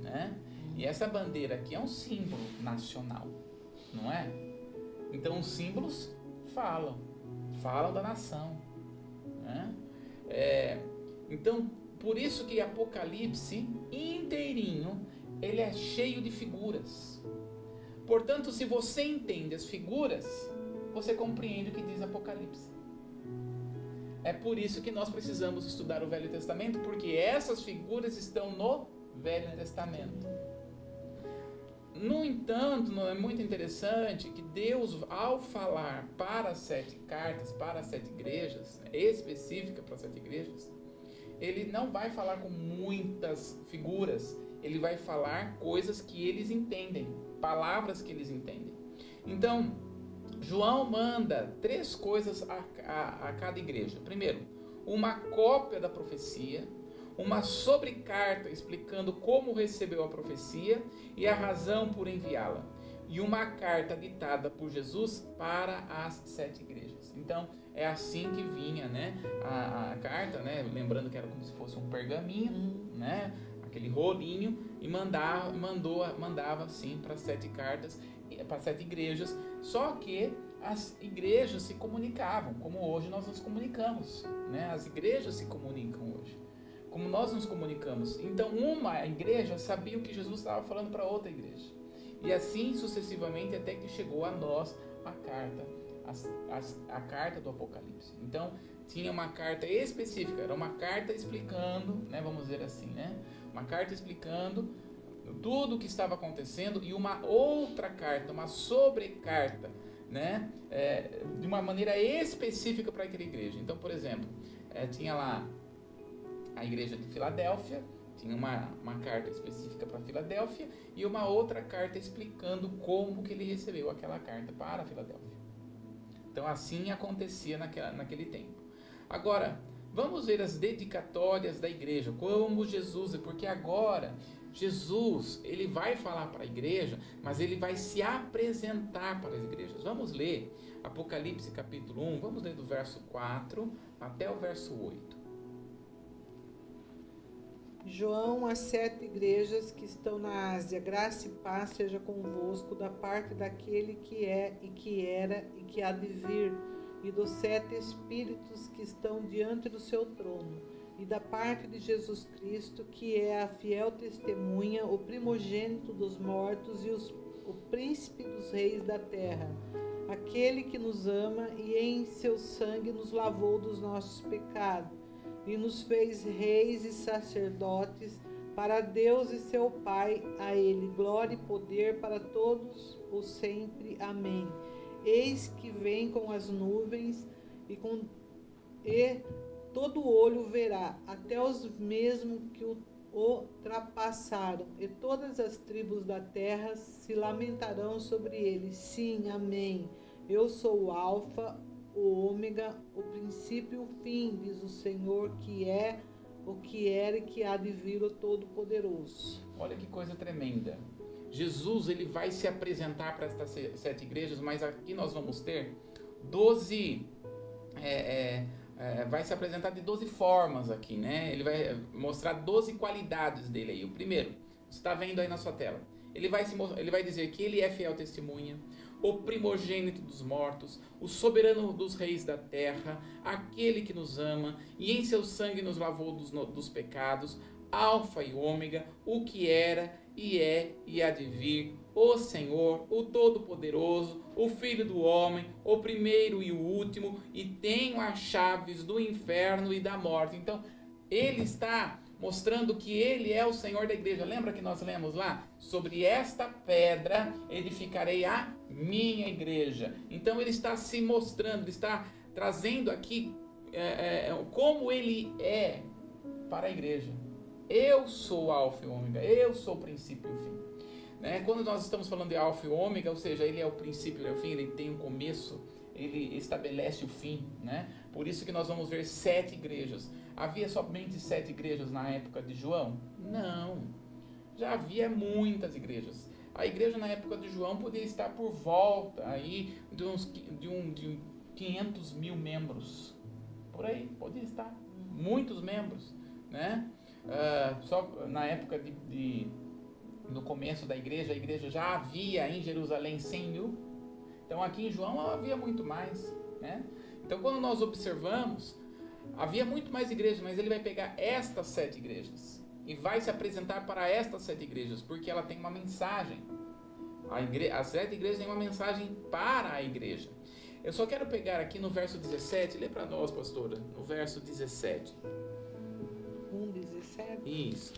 B: né? E essa bandeira aqui é um símbolo nacional, não é? Então os símbolos falam, falam da nação. Né? É, então, por isso que Apocalipse inteirinho ele é cheio de figuras. Portanto, se você entende as figuras, você compreende o que diz Apocalipse. É por isso que nós precisamos estudar o Velho Testamento, porque essas figuras estão no Velho Testamento. No entanto, não é muito interessante que Deus, ao falar para as sete cartas, para as sete igrejas, específica para as sete igrejas, ele não vai falar com muitas figuras, ele vai falar coisas que eles entendem, palavras que eles entendem. Então, João manda três coisas a, a, a cada igreja. Primeiro, uma cópia da profecia, uma sobrecarta explicando como recebeu a profecia e a razão por enviá-la, e uma carta ditada por Jesus para as sete igrejas. Então, é assim que vinha, né? A, a carta, né? Lembrando que era como se fosse um pergaminho, né? Aquele rolinho e mandava, mandou, mandava assim para sete cartas, para sete igrejas. Só que as igrejas se comunicavam, como hoje nós nos comunicamos, né? As igrejas se comunicam hoje, como nós nos comunicamos. Então, uma igreja sabia o que Jesus estava falando para outra igreja. E assim sucessivamente até que chegou a nós a carta, a, a, a carta do Apocalipse. Então, tinha uma carta específica, era uma carta explicando, né, vamos dizer assim, né? Uma carta explicando tudo o que estava acontecendo e uma outra carta, uma sobrecarta, né, é, de uma maneira específica para aquela igreja. Então, por exemplo, é, tinha lá a igreja de Filadélfia, tinha uma, uma carta específica para Filadélfia e uma outra carta explicando como que ele recebeu aquela carta para Filadélfia. Então assim acontecia naquela, naquele tempo. Agora, vamos ver as dedicatórias da igreja, como Jesus, porque agora Jesus, ele vai falar para a igreja, mas ele vai se apresentar para as igrejas. Vamos ler Apocalipse capítulo 1, vamos ler do verso 4 até o verso 8.
A: João, as sete igrejas que estão na Ásia, graça e paz seja convosco da parte daquele que é e que era e que há de vir, e dos sete espíritos que estão diante do seu trono, e da parte de Jesus Cristo, que é a fiel testemunha, o primogênito dos mortos e os, o príncipe dos reis da terra, aquele que nos ama e em seu sangue nos lavou dos nossos pecados e nos fez reis e sacerdotes para Deus e seu Pai, a Ele glória e poder para todos os sempre. Amém. Eis que vem com as nuvens e com e todo olho verá, até os mesmos que o ultrapassaram, e todas as tribos da terra se lamentarão sobre ele. Sim, amém. Eu sou o Alfa, o ômega, o princípio e o fim, diz o Senhor, que é o que era e que há de vir o Todo-Poderoso.
B: Olha que coisa tremenda. Jesus ele vai se apresentar para estas sete igrejas, mas aqui nós vamos ter doze. É, é, é, vai se apresentar de doze formas aqui, né? Ele vai mostrar doze qualidades dele aí. O primeiro, você está vendo aí na sua tela. Ele vai, se, ele vai dizer que ele é fiel testemunha, o primogênito dos mortos, o soberano dos reis da terra, aquele que nos ama e em seu sangue nos lavou dos, dos pecados, Alfa e Ômega, o que era e é e há de vir, o Senhor, o Todo-Poderoso, o Filho do Homem, o primeiro e o último, e tenho as chaves do inferno e da morte. Então, ele está mostrando que ele é o Senhor da igreja. Lembra que nós lemos lá? Sobre esta pedra edificarei a minha igreja. Então ele está se mostrando, ele está trazendo aqui é, é, como ele é para a igreja. Eu sou Alfa e Ômega, eu sou o princípio e o fim. Né? Quando nós estamos falando de Alfa e Ômega, ou seja, ele é o princípio e o fim, ele tem um começo, ele estabelece o fim. Né? Por isso que nós vamos ver sete igrejas. Havia somente sete igrejas na época de João? Não. Já havia muitas igrejas. A igreja na época de João podia estar por volta aí de uns de um, de 500 mil membros. Por aí, podia estar. Muitos membros. Né? Uh, só na época de, de, no começo da igreja, a igreja já havia em Jerusalém 100 mil. Então aqui em João havia muito mais. Né? Então quando nós observamos Havia muito mais igrejas, mas ele vai pegar estas sete igrejas e vai se apresentar para estas sete igrejas, porque ela tem uma mensagem. Igre... As sete igrejas têm uma mensagem para a igreja. Eu só quero pegar aqui no verso 17, lê para nós, pastora, no verso 17.
A: 1, 17?
B: Isso.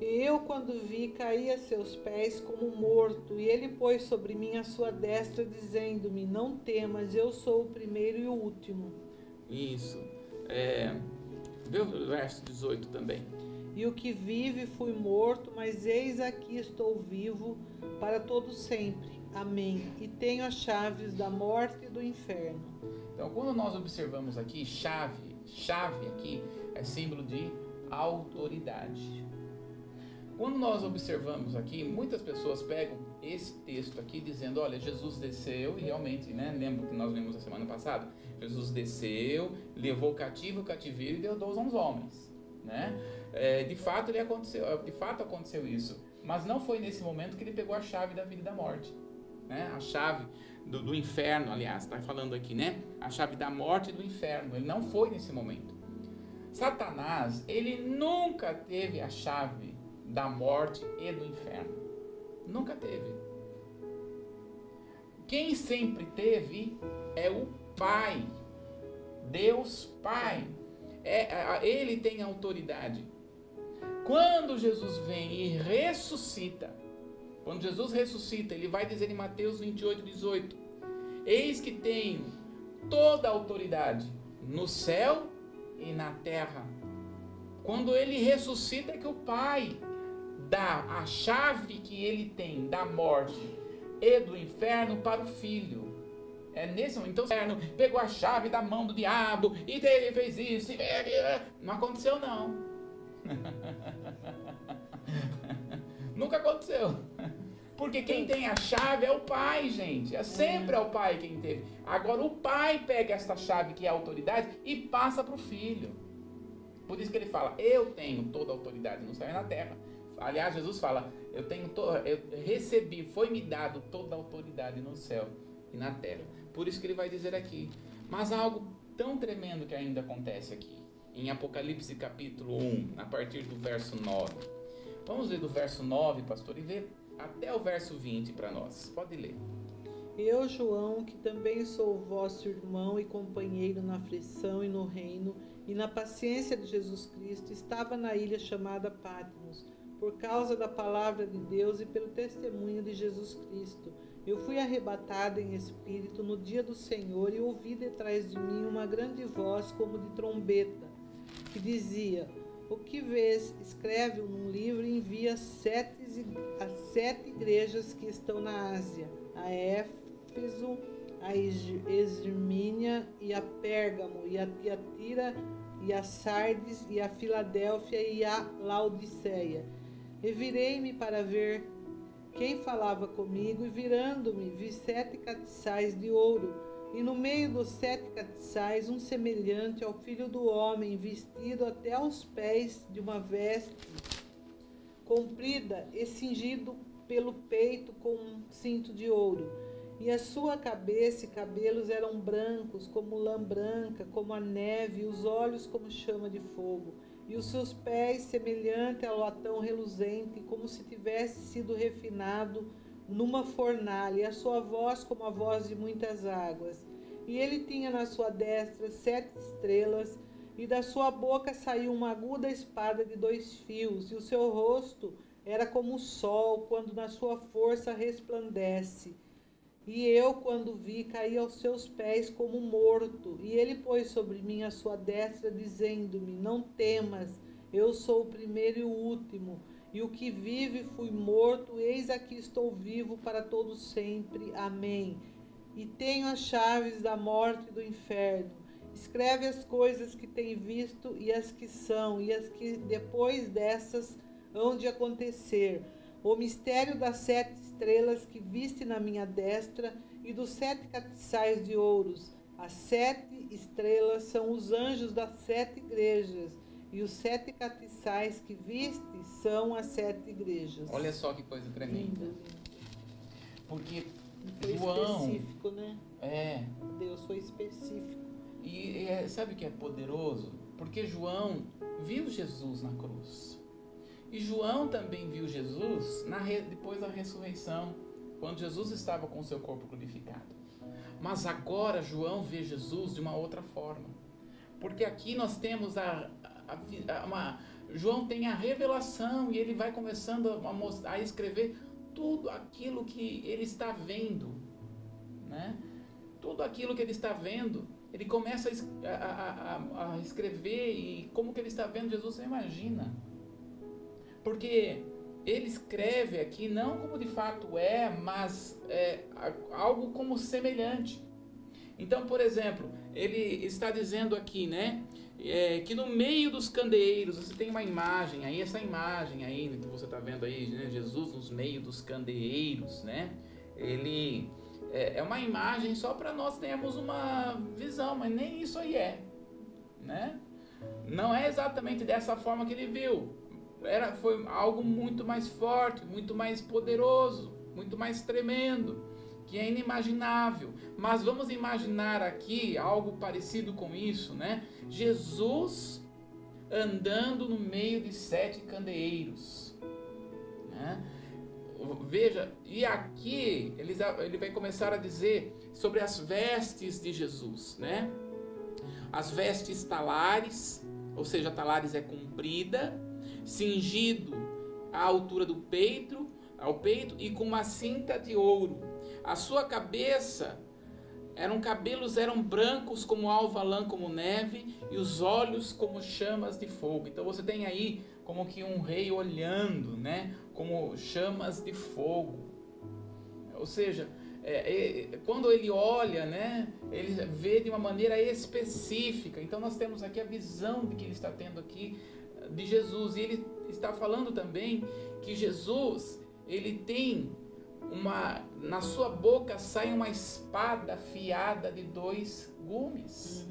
A: Eu, quando vi, caí a seus pés como morto, e ele pôs sobre mim a sua destra, dizendo-me: Não temas, eu sou o primeiro e o último.
B: Isso. É, vê o verso 18 também.
A: E o que vive fui morto, mas eis aqui estou vivo para todo sempre. Amém. E tenho as chaves da morte e do inferno.
B: Então, quando nós observamos aqui chave, chave aqui é símbolo de autoridade. Quando nós observamos aqui, muitas pessoas pegam esse texto aqui dizendo, olha, Jesus desceu, e realmente, né? Lembra que nós vimos a semana passada? Jesus desceu, levou o cativo o cativeiro e deu dons aos homens, né? É, de fato, ele aconteceu, de fato aconteceu isso, mas não foi nesse momento que ele pegou a chave da vida e da morte, né? A chave do, do inferno, aliás, está falando aqui, né? A chave da morte e do inferno. Ele não foi nesse momento. Satanás, ele nunca teve a chave da morte e do inferno. Nunca teve. Quem sempre teve é o Pai. Deus Pai. É, ele tem autoridade. Quando Jesus vem e ressuscita, quando Jesus ressuscita, ele vai dizer em Mateus 28, 18: Eis que tenho toda a autoridade no céu e na terra. Quando ele ressuscita, é que o Pai dá a chave que ele tem da morte e do inferno para o filho. É nesse momento. Então, o inferno pegou a chave da mão do diabo e ele fez isso. Não aconteceu, não. Nunca aconteceu. Porque quem tem a chave é o pai, gente. É sempre é o pai quem teve. Agora o pai pega essa chave que é a autoridade e passa para o filho. Por isso que ele fala: Eu tenho toda a autoridade no céu e na terra. Aliás, Jesus fala: Eu tenho, to... eu recebi, foi me dado toda a autoridade no céu e na terra. Por isso que ele vai dizer aqui. Mas há algo tão tremendo que ainda acontece aqui. Em Apocalipse capítulo 1, a partir do verso 9. Vamos ler do verso 9, pastor, e ver até o verso 20 para nós. Pode ler.
A: Eu, João, que também sou vosso irmão e companheiro na aflição e no reino e na paciência de Jesus Cristo, estava na ilha chamada Patmos, por causa da palavra de Deus e pelo testemunho de Jesus Cristo. Eu fui arrebatado em espírito no dia do Senhor e ouvi detrás de mim uma grande voz como de trombeta, que dizia: o que vês, escreve num livro e envia sete, as sete igrejas que estão na Ásia, a Éfeso, a Esmirnia e a Pérgamo, e a Tiatira, e a Sardes, e a Filadélfia e a Laodiceia. E virei-me para ver quem falava comigo, e virando-me, vi sete castiçais de ouro e no meio dos sete castiçais, um semelhante ao filho do homem, vestido até aos pés de uma veste comprida e cingido pelo peito com um cinto de ouro. E a sua cabeça e cabelos eram brancos, como lã branca, como a neve, e os olhos como chama de fogo. E os seus pés semelhante ao latão reluzente, como se tivesse sido refinado numa fornalha, e a sua voz como a voz de muitas águas. E ele tinha na sua destra sete estrelas, e da sua boca saiu uma aguda espada de dois fios, e o seu rosto era como o sol, quando na sua força resplandece. E eu, quando vi, caí aos seus pés como morto. E ele pôs sobre mim a sua destra, dizendo-me: Não temas, eu sou o primeiro e o último e o que vive fui morto, eis aqui estou vivo para todo sempre. Amém. E tenho as chaves da morte e do inferno. Escreve as coisas que tem visto e as que são, e as que depois dessas hão de acontecer. O mistério das sete estrelas que viste na minha destra e dos sete castiçais de ouros. As sete estrelas são os anjos das sete igrejas e os sete castiçais que viste são as sete igrejas.
B: Olha só que coisa tremenda. Lindo. Porque
A: foi
B: João.
A: específico, né?
B: É.
A: Deus foi específico.
B: E é, sabe o que é poderoso? Porque João viu Jesus na cruz. E João também viu Jesus na, depois da ressurreição, quando Jesus estava com o seu corpo glorificado. Mas agora João vê Jesus de uma outra forma. Porque aqui nós temos a, a, uma, João tem a revelação e ele vai começando a, a escrever tudo aquilo que ele está vendo, né? Tudo aquilo que ele está vendo, ele começa a, a, a escrever e como que ele está vendo Jesus, você imagina? Porque ele escreve aqui não como de fato é, mas é, algo como semelhante. Então, por exemplo, ele está dizendo aqui, né? É, que no meio dos candeeiros, você tem uma imagem aí, essa imagem aí que você está vendo aí, né, Jesus nos meio dos candeeiros, né? Ele é, é uma imagem só para nós termos uma visão, mas nem isso aí é, né? Não é exatamente dessa forma que ele viu. Era, foi algo muito mais forte, muito mais poderoso, muito mais tremendo, que é inimaginável. Mas vamos imaginar aqui algo parecido com isso, né? Jesus andando no meio de sete candeeiros, né? Veja, e aqui ele, vai começar a dizer sobre as vestes de Jesus, né? As vestes talares, ou seja, talares é comprida, cingido à altura do peito, ao peito e com uma cinta de ouro. A sua cabeça eram cabelos eram brancos como alva lã como neve e os olhos como chamas de fogo. Então você tem aí como que um rei olhando, né? Como chamas de fogo. Ou seja, é, é, quando ele olha, né, ele vê de uma maneira específica. Então nós temos aqui a visão de que ele está tendo aqui de Jesus e ele está falando também que Jesus ele tem uma na sua boca sai uma espada afiada de dois gumes.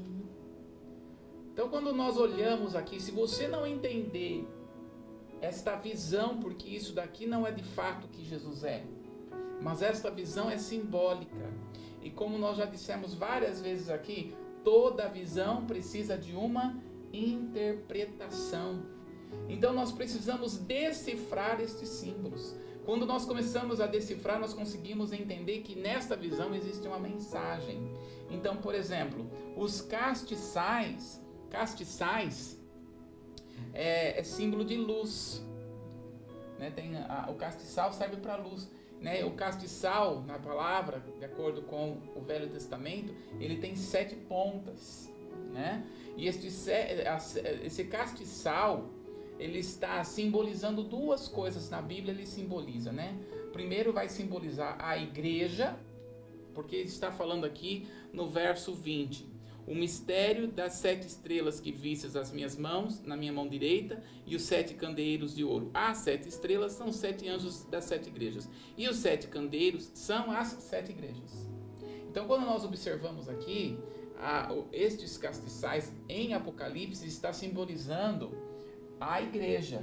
B: Então quando nós olhamos aqui, se você não entender esta visão, porque isso daqui não é de fato que Jesus é, mas esta visão é simbólica. E como nós já dissemos várias vezes aqui, toda visão precisa de uma interpretação. Então nós precisamos decifrar estes símbolos. Quando nós começamos a decifrar, nós conseguimos entender que nesta visão existe uma mensagem. Então, por exemplo, os castiçais, castiçais é, é símbolo de luz. Né? Tem a, o castiçal serve para luz. Né? O castiçal, na palavra, de acordo com o Velho Testamento, ele tem sete pontas. Né? E este, esse castiçal, ele está simbolizando duas coisas na Bíblia, ele simboliza, né? Primeiro vai simbolizar a igreja, porque está falando aqui no verso 20. O mistério das sete estrelas que vistes as minhas mãos, na minha mão direita, e os sete candeeiros de ouro. As sete estrelas são sete anjos das sete igrejas. E os sete candeeiros são as sete igrejas. Então, quando nós observamos aqui, a, estes castiçais em Apocalipse está simbolizando a igreja,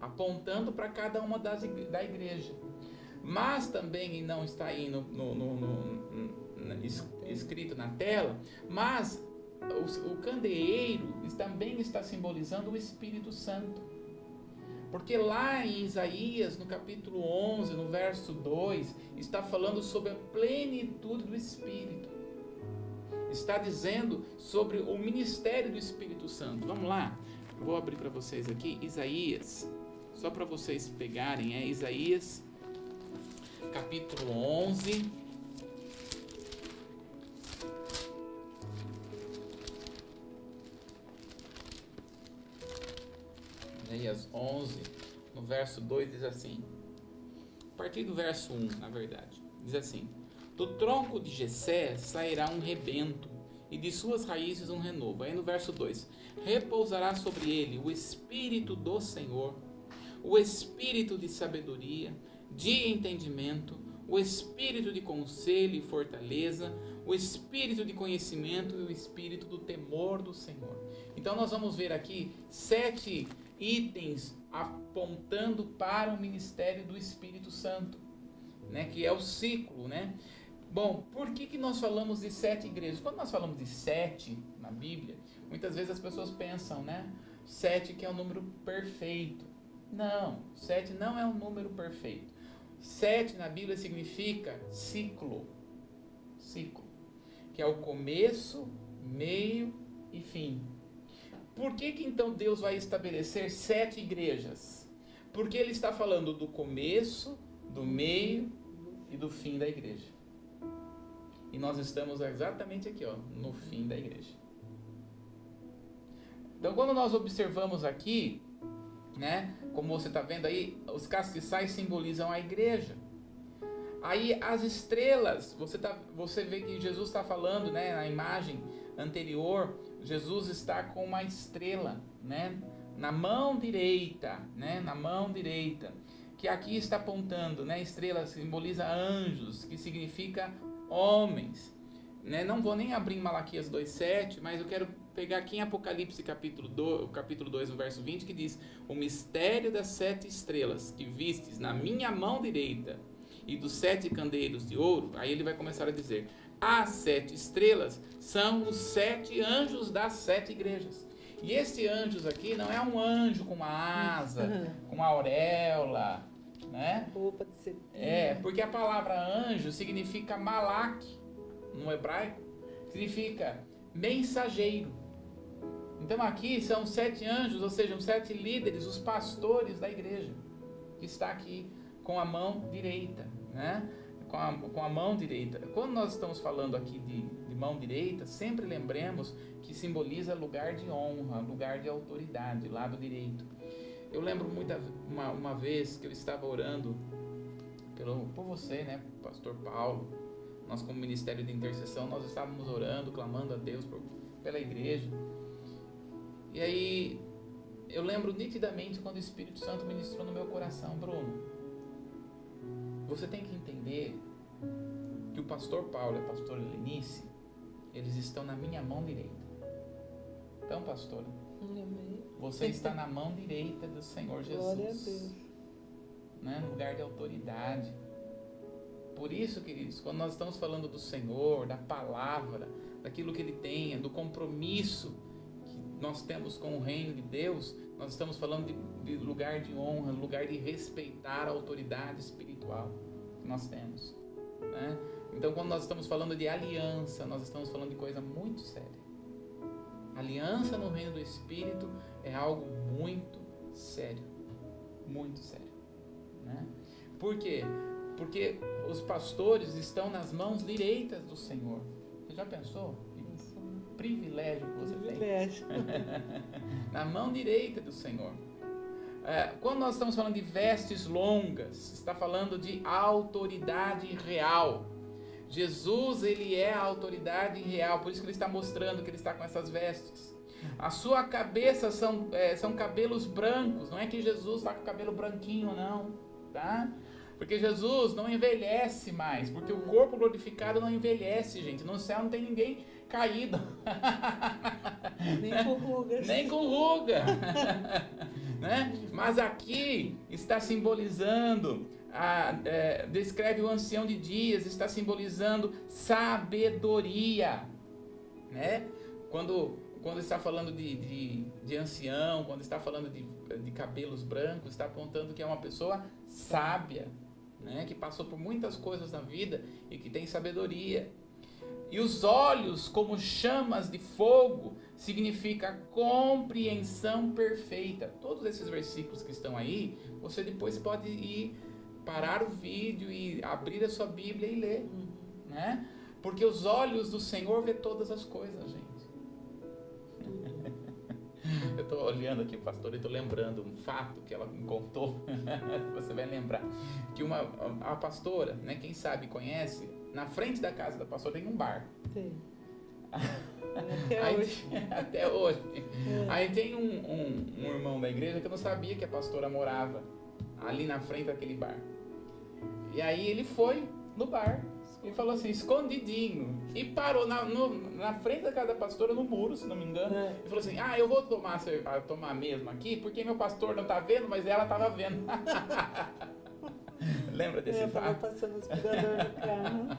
B: apontando para cada uma das da igreja. Mas também, não está aí no, no, no escrito na tela, mas o, o candeeiro também está simbolizando o Espírito Santo. Porque lá em Isaías, no capítulo 11, no verso 2, está falando sobre a plenitude do Espírito está dizendo sobre o ministério do Espírito Santo. Vamos lá? Vou abrir para vocês aqui Isaías, só para vocês pegarem, é Isaías capítulo 11. Isaías 11, no verso 2 diz assim: a partir do verso 1, na verdade, diz assim: do tronco de Jessé sairá um rebento, e de suas raízes um renovo. Aí no verso 2: Repousará sobre ele o espírito do Senhor, o espírito de sabedoria, de entendimento, o espírito de conselho e fortaleza, o espírito de conhecimento e o espírito do temor do Senhor. Então nós vamos ver aqui sete itens apontando para o ministério do Espírito Santo, né, que é o ciclo, né? Bom, por que, que nós falamos de sete igrejas? Quando nós falamos de sete na Bíblia, muitas vezes as pessoas pensam, né? Sete que é o um número perfeito. Não, sete não é um número perfeito. Sete na Bíblia significa ciclo. Ciclo. Que é o começo, meio e fim. Por que, que então Deus vai estabelecer sete igrejas? Porque Ele está falando do começo, do meio e do fim da igreja. E nós estamos exatamente aqui, ó, no fim da igreja. Então, quando nós observamos aqui, né, como você está vendo aí, os castiçais simbolizam a igreja. Aí as estrelas, você, tá, você vê que Jesus está falando, né, na imagem anterior, Jesus está com uma estrela, né? Na mão direita, né? Na mão direita, que aqui está apontando, né? Estrela simboliza anjos, que significa homens, né? Não vou nem abrir em Malaquias 2:7, mas eu quero pegar aqui em Apocalipse capítulo 2, capítulo 2, no verso 20, que diz: "O mistério das sete estrelas que vistes na minha mão direita e dos sete candeeiros de ouro". Aí ele vai começar a dizer: as sete estrelas são os sete anjos das sete igrejas. E esse anjos aqui não é um anjo com uma asa, com uma auréola, né?
A: Roupa de cetim.
B: É, porque a palavra anjo significa malak no hebraico, significa mensageiro. Então aqui são sete anjos, ou seja, sete líderes, os pastores da igreja, que está aqui com a mão direita, né? com a, com a mão direita. Quando nós estamos falando aqui de, de mão direita, sempre lembremos que simboliza lugar de honra, lugar de autoridade, lado direito. Eu lembro muita, uma, uma vez que eu estava orando pelo, por você, né, Pastor Paulo. Nós, como Ministério de Intercessão, nós estávamos orando, clamando a Deus por, pela igreja. E aí, eu lembro nitidamente quando o Espírito Santo ministrou no meu coração, Bruno. Você tem que entender que o pastor Paulo e a pastora Lenice, eles estão na minha mão direita. Então, pastora, você está na mão direita do Senhor Jesus.
A: Glória a Deus.
B: Né? No lugar de autoridade. Por isso, queridos, quando nós estamos falando do Senhor, da palavra, daquilo que Ele tem, do compromisso que nós temos com o reino de Deus, nós estamos falando de, de lugar de honra, lugar de respeitar a autoridade espiritual que nós temos. Né? Então, quando nós estamos falando de aliança, nós estamos falando de coisa muito séria. Aliança no reino do Espírito é algo muito sério. Muito sério. Né? Por quê? Porque os pastores estão nas mãos direitas do Senhor. Você já pensou? privilégio que você
A: privilégio.
B: tem. Na mão direita do Senhor. É, quando nós estamos falando de vestes longas, está falando de autoridade real. Jesus, ele é a autoridade real, por isso que ele está mostrando que ele está com essas vestes. A sua cabeça são, é, são cabelos brancos, não é que Jesus está com cabelo branquinho, não, tá? Porque Jesus não envelhece mais, porque o corpo glorificado não envelhece, gente. No céu não tem ninguém caído.
A: Nem com rugas.
B: Nem com ruga. né? Mas aqui está simbolizando, a, é, descreve o ancião de dias, está simbolizando sabedoria. Né? Quando, quando está falando de, de, de ancião, quando está falando de, de cabelos brancos, está apontando que é uma pessoa sábia, né? que passou por muitas coisas na vida e que tem sabedoria. E os olhos como chamas de fogo significa compreensão perfeita. Todos esses versículos que estão aí, você depois pode ir parar o vídeo e abrir a sua Bíblia e ler, né? Porque os olhos do Senhor vê todas as coisas, gente. Eu estou olhando aqui, pastor, e estou lembrando um fato que ela me contou. Você vai lembrar que uma a pastora, né? Quem sabe conhece, na frente da casa da pastora tem um bar.
A: Tem. Até
B: Aí,
A: hoje.
B: até hoje.
A: É.
B: Aí tem um, um, um irmão da igreja que eu não sabia que a pastora morava ali na frente daquele bar. E aí ele foi no bar e falou assim, escondidinho. E parou na, no- na frente da casa da pastora, no muro, se não me engano.
A: É.
B: E falou assim, ah, eu vou tomar, ah, tomar mesmo aqui, porque meu pastor não tá vendo, mas ela tava vendo. Lembra desse
A: tava
B: fato?
A: passando o aspirador no carro.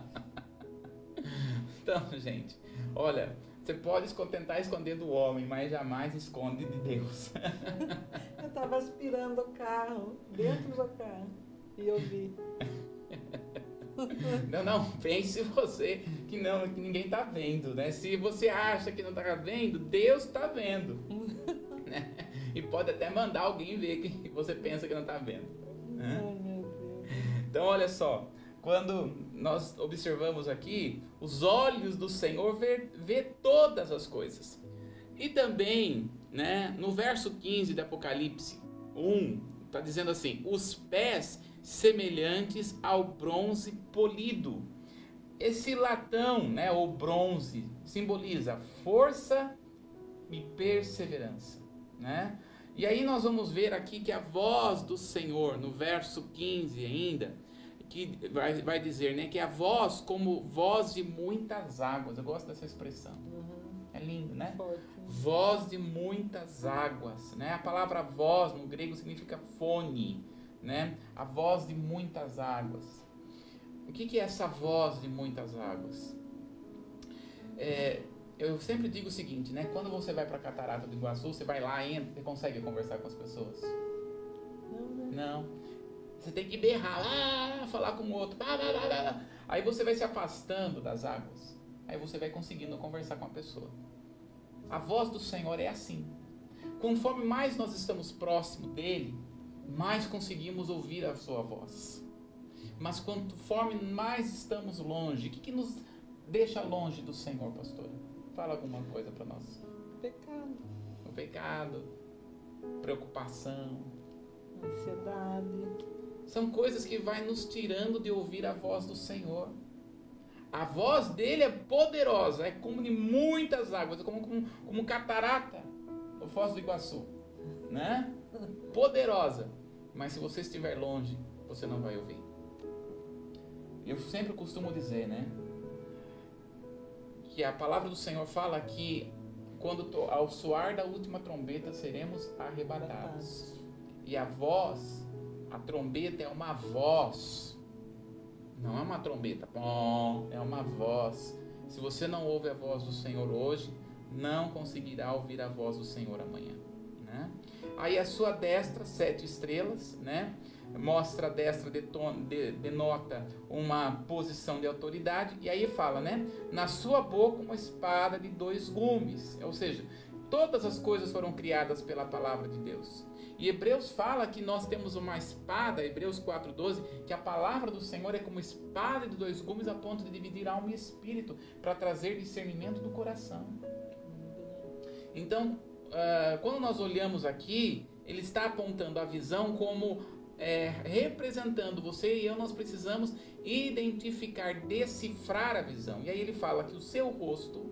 B: Então, gente, olha, você pode tentar esconder do homem, mas jamais esconde de Deus.
A: Eu tava aspirando o carro, dentro do carro. E eu vi.
B: Não, não, pense você que não, que ninguém tá vendo, né? Se você acha que não tá vendo, Deus tá vendo. né? E pode até mandar alguém ver que você pensa que não tá vendo. né? Então, olha só, quando nós observamos aqui, os olhos do Senhor vê, vê todas as coisas. E também, né, no verso 15 de Apocalipse 1, está dizendo assim: os pés semelhantes ao bronze polido. Esse latão, né, ou bronze, simboliza força e perseverança, né? E aí nós vamos ver aqui que a voz do Senhor, no verso 15 ainda, que vai, vai dizer, né, que a voz como voz de muitas águas. Eu gosto dessa expressão. Uhum. É lindo, né? Forte. Voz de muitas águas, né? A palavra voz no grego significa fone, né? A voz de muitas águas. O que, que é essa voz de muitas águas? É, eu sempre digo o seguinte, né? Quando você vai para a Catarata do Iguaçu, você vai lá, entra, você consegue conversar com as pessoas? Não, né? Você tem que berrar, ah, falar com o outro. Bah, bah, bah, Aí você vai se afastando das águas. Aí você vai conseguindo conversar com a pessoa. A voz do Senhor é assim. Conforme mais nós estamos próximo dele, mais conseguimos ouvir a sua voz. Mas conforme mais estamos longe, o que, que nos deixa longe do Senhor, pastor? Fala alguma coisa para nós.
A: Pecado.
B: O pecado, preocupação,
A: ansiedade.
B: São coisas que vai nos tirando de ouvir a voz do Senhor. A voz dele é poderosa, é como de muitas águas, é como, como, como catarata, o Foz do Iguaçu, né? Poderosa. Mas se você estiver longe, você não vai ouvir. Eu sempre costumo dizer, né? que a palavra do Senhor fala que quando ao soar da última trombeta seremos arrebatados. E a voz, a trombeta é uma voz. Não é uma trombeta, bom, é uma voz. Se você não ouve a voz do Senhor hoje, não conseguirá ouvir a voz do Senhor amanhã, né? Aí a sua destra, sete estrelas, né? mostra a destra denota uma posição de autoridade e aí fala, né? Na sua boca uma espada de dois gumes, ou seja, todas as coisas foram criadas pela palavra de Deus. E Hebreus fala que nós temos uma espada, Hebreus 4:12, que a palavra do Senhor é como espada de dois gumes a ponto de dividir alma e espírito, para trazer discernimento do coração. Então, uh, quando nós olhamos aqui, ele está apontando a visão como é, representando você e eu, nós precisamos identificar, decifrar a visão. E aí ele fala que o seu rosto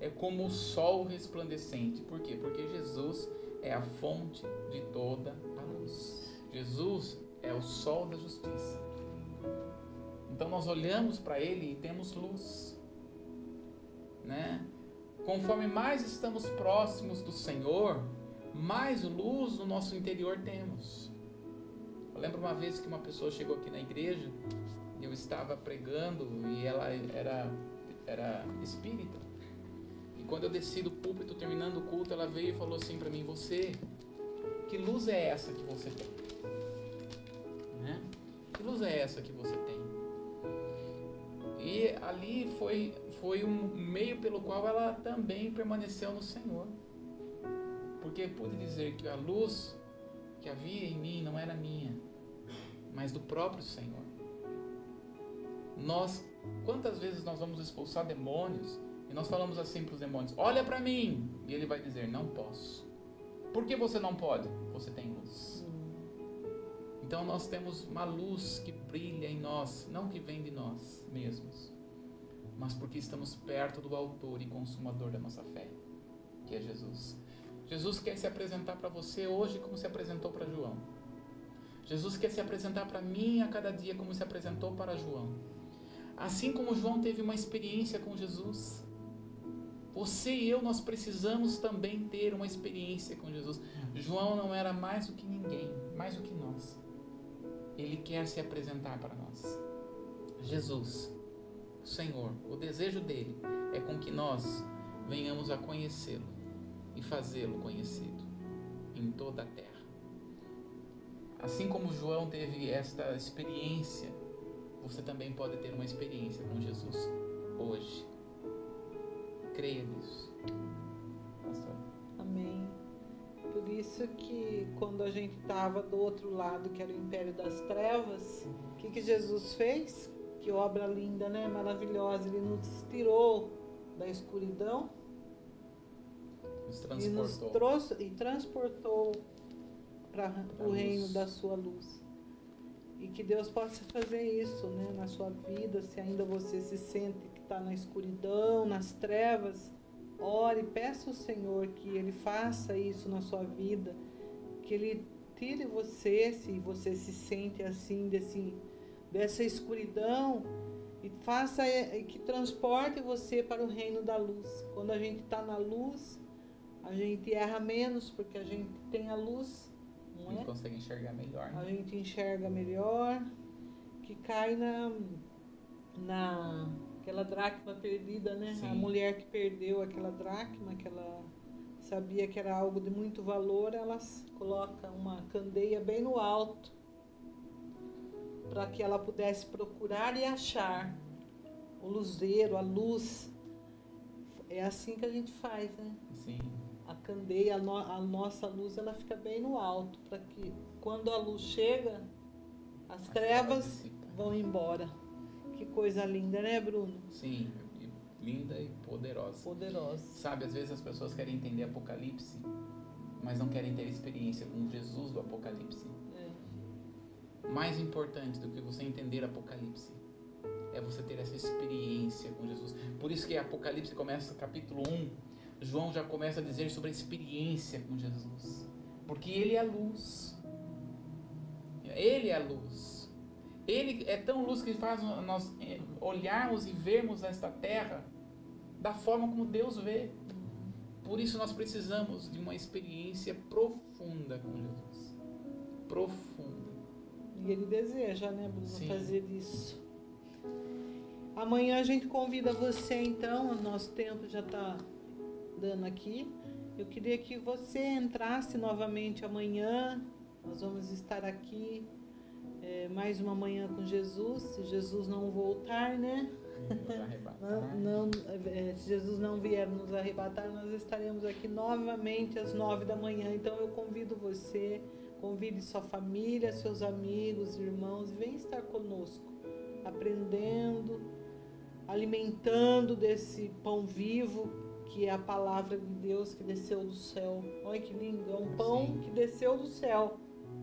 B: é como o sol resplandecente. Por quê? Porque Jesus é a fonte de toda a luz. Jesus é o sol da justiça. Então nós olhamos para ele e temos luz. Né? Conforme mais estamos próximos do Senhor, mais luz no nosso interior temos. Eu lembro uma vez que uma pessoa chegou aqui na igreja, eu estava pregando e ela era, era espírita. E quando eu desci do púlpito terminando o culto, ela veio e falou assim para mim: Você, que luz é essa que você tem? Né? Que luz é essa que você tem? E ali foi, foi um meio pelo qual ela também permaneceu no Senhor. Porque pude dizer que a luz que havia em mim não era minha, mas do próprio Senhor. Nós, quantas vezes nós vamos expulsar demônios e nós falamos assim para os demônios: Olha para mim! E ele vai dizer: Não posso. Por que você não pode? Você tem luz. Então nós temos uma luz que brilha em nós, não que vem de nós mesmos, mas porque estamos perto do Autor e Consumador da nossa fé, que é Jesus. Jesus quer se apresentar para você hoje como se apresentou para João. Jesus quer se apresentar para mim a cada dia como se apresentou para João. Assim como João teve uma experiência com Jesus, você e eu nós precisamos também ter uma experiência com Jesus. João não era mais do que ninguém, mais do que nós. Ele quer se apresentar para nós. Jesus, o Senhor, o desejo dele é com que nós venhamos a conhecê-lo e fazê-lo conhecido em toda a terra. Assim como João teve esta experiência, você também pode ter uma experiência com Jesus hoje. Creia nisso.
A: Quando a gente estava do outro lado, que era o império das trevas, o que, que Jesus fez? Que obra linda, né? Maravilhosa. Ele nos tirou da escuridão
B: nos e nos
A: trouxe e transportou para o reino da sua luz. E que Deus possa fazer isso né, na sua vida, se ainda você se sente que está na escuridão, nas trevas, ore, peça ao Senhor que Ele faça isso na sua vida, que Ele tire você, se você se sente assim, desse, dessa escuridão, e faça que transporte você para o reino da luz. Quando a gente está na luz, a gente erra menos porque a gente tem a luz, não
B: A
A: é?
B: gente consegue enxergar melhor.
A: A
B: Né?
A: gente enxerga melhor, que cai na na aquela dracma perdida, né? A
B: Sim.
A: mulher que perdeu aquela dracma, que ela sabia que era algo de muito valor, ela s- coloca uma candeia bem no alto para que ela pudesse procurar e achar o luzeiro, a luz. É assim que a gente faz, né?
B: Sim.
A: A candeia, a, no- a nossa luz, ela fica bem no alto, para que quando a luz chega, as,
B: As
A: trevas vão embora. Que coisa linda, né, Bruno?
B: Sim, linda e poderosa.
A: Poderosa.
B: Sabe, às vezes as pessoas querem entender Apocalipse, mas não querem ter experiência com Jesus do Apocalipse.
A: É.
B: Mais importante do que você entender Apocalipse é você ter essa experiência com Jesus. Por isso que Apocalipse começa capítulo 1, João já começa a dizer sobre a experiência com Jesus. Porque ele é a luz. Ele é a luz. Ele é tão luz que faz nós eh, olharmos e vermos esta terra da forma como Deus vê. Por isso nós precisamos de uma experiência profunda com Jesus. Profunda.
A: E ele deseja, né, Bruno,
B: Sim.
A: fazer isso. Amanhã a gente convida você, então, o nosso tempo já está dando aqui. Eu queria que você entrasse novamente amanhã. Nós vamos estar aqui é, mais uma manhã com Jesus, se Jesus não voltar, né? Não, não, é, se Jesus não vier nos arrebatar, nós estaremos aqui novamente às nove da manhã. Então eu convido você, convide sua família, seus amigos, irmãos, vem estar conosco, aprendendo, alimentando desse pão vivo que é a palavra de Deus que desceu do céu. Olha que lindo, é um pão que desceu do céu.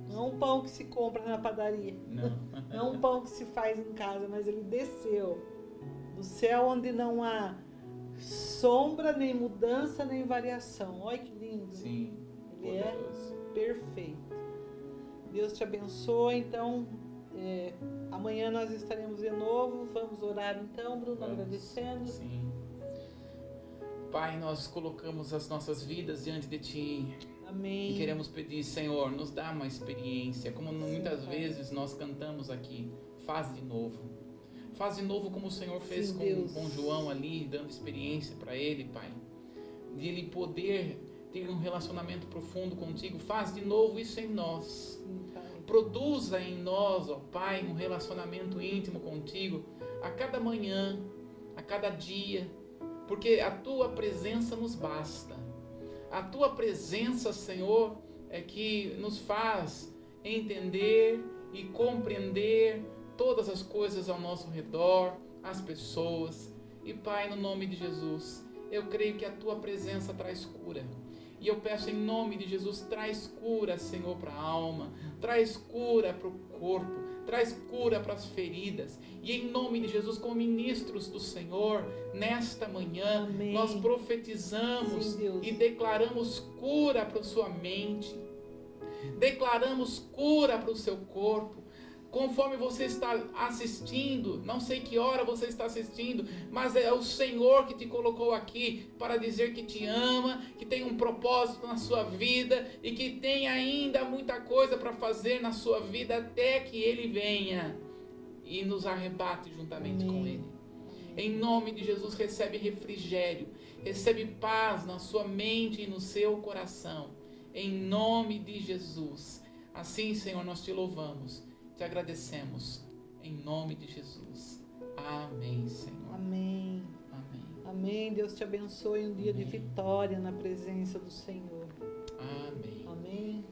A: Não é um pão que se compra na padaria.
B: Não.
A: Não é um pão que se faz em casa, mas ele desceu do céu onde não há sombra, nem mudança, nem variação. Olha que lindo.
B: Sim.
A: Ele é perfeito. Deus te abençoe. Então, é, amanhã nós estaremos de novo. Vamos orar então, Bruno,
B: Vamos.
A: agradecendo.
B: Sim. Pai, nós colocamos as nossas vidas diante de Ti
A: Amém.
B: e queremos pedir, Senhor, nos dá uma experiência, como muitas vezes nós cantamos aqui, faz de novo. Faz de novo como o Senhor fez
A: Sim,
B: com,
A: Deus.
B: com João ali, dando experiência para ele, Pai. De ele poder ter um relacionamento profundo contigo. Faz de novo isso em nós.
A: Sim.
B: Produza em nós, ó Pai, um relacionamento íntimo contigo a cada manhã, a cada dia, porque a tua presença nos basta. A tua presença, Senhor, é que nos faz entender e compreender todas as coisas ao nosso redor, as pessoas. E Pai, no nome de Jesus, eu creio que a tua presença traz cura. E eu peço em nome de Jesus, traz cura, Senhor, para a alma, traz cura para o corpo, traz cura para as feridas. E em nome de Jesus, como ministros do Senhor, nesta manhã,
A: Amém.
B: nós profetizamos
A: Sim,
B: e declaramos cura para a sua mente, declaramos cura para o seu corpo. Conforme você está assistindo, não sei que hora você está assistindo, mas é o Senhor que te colocou aqui para dizer que te ama, que tem um propósito na sua vida e que tem ainda muita coisa para fazer na sua vida até que Ele venha e nos arrebate juntamente com
A: Amém.
B: Ele. Em nome de Jesus, recebe refrigério, recebe paz na sua mente e no seu coração. Em nome de Jesus. Assim, Senhor, nós te louvamos, te agradecemos em nome de Jesus. Amém, Senhor.
A: Amém.
B: Amém.
A: Amém. Deus te abençoe um dia
B: Amém.
A: de vitória na presença do Senhor. Amém.
B: Amém.
A: Amém.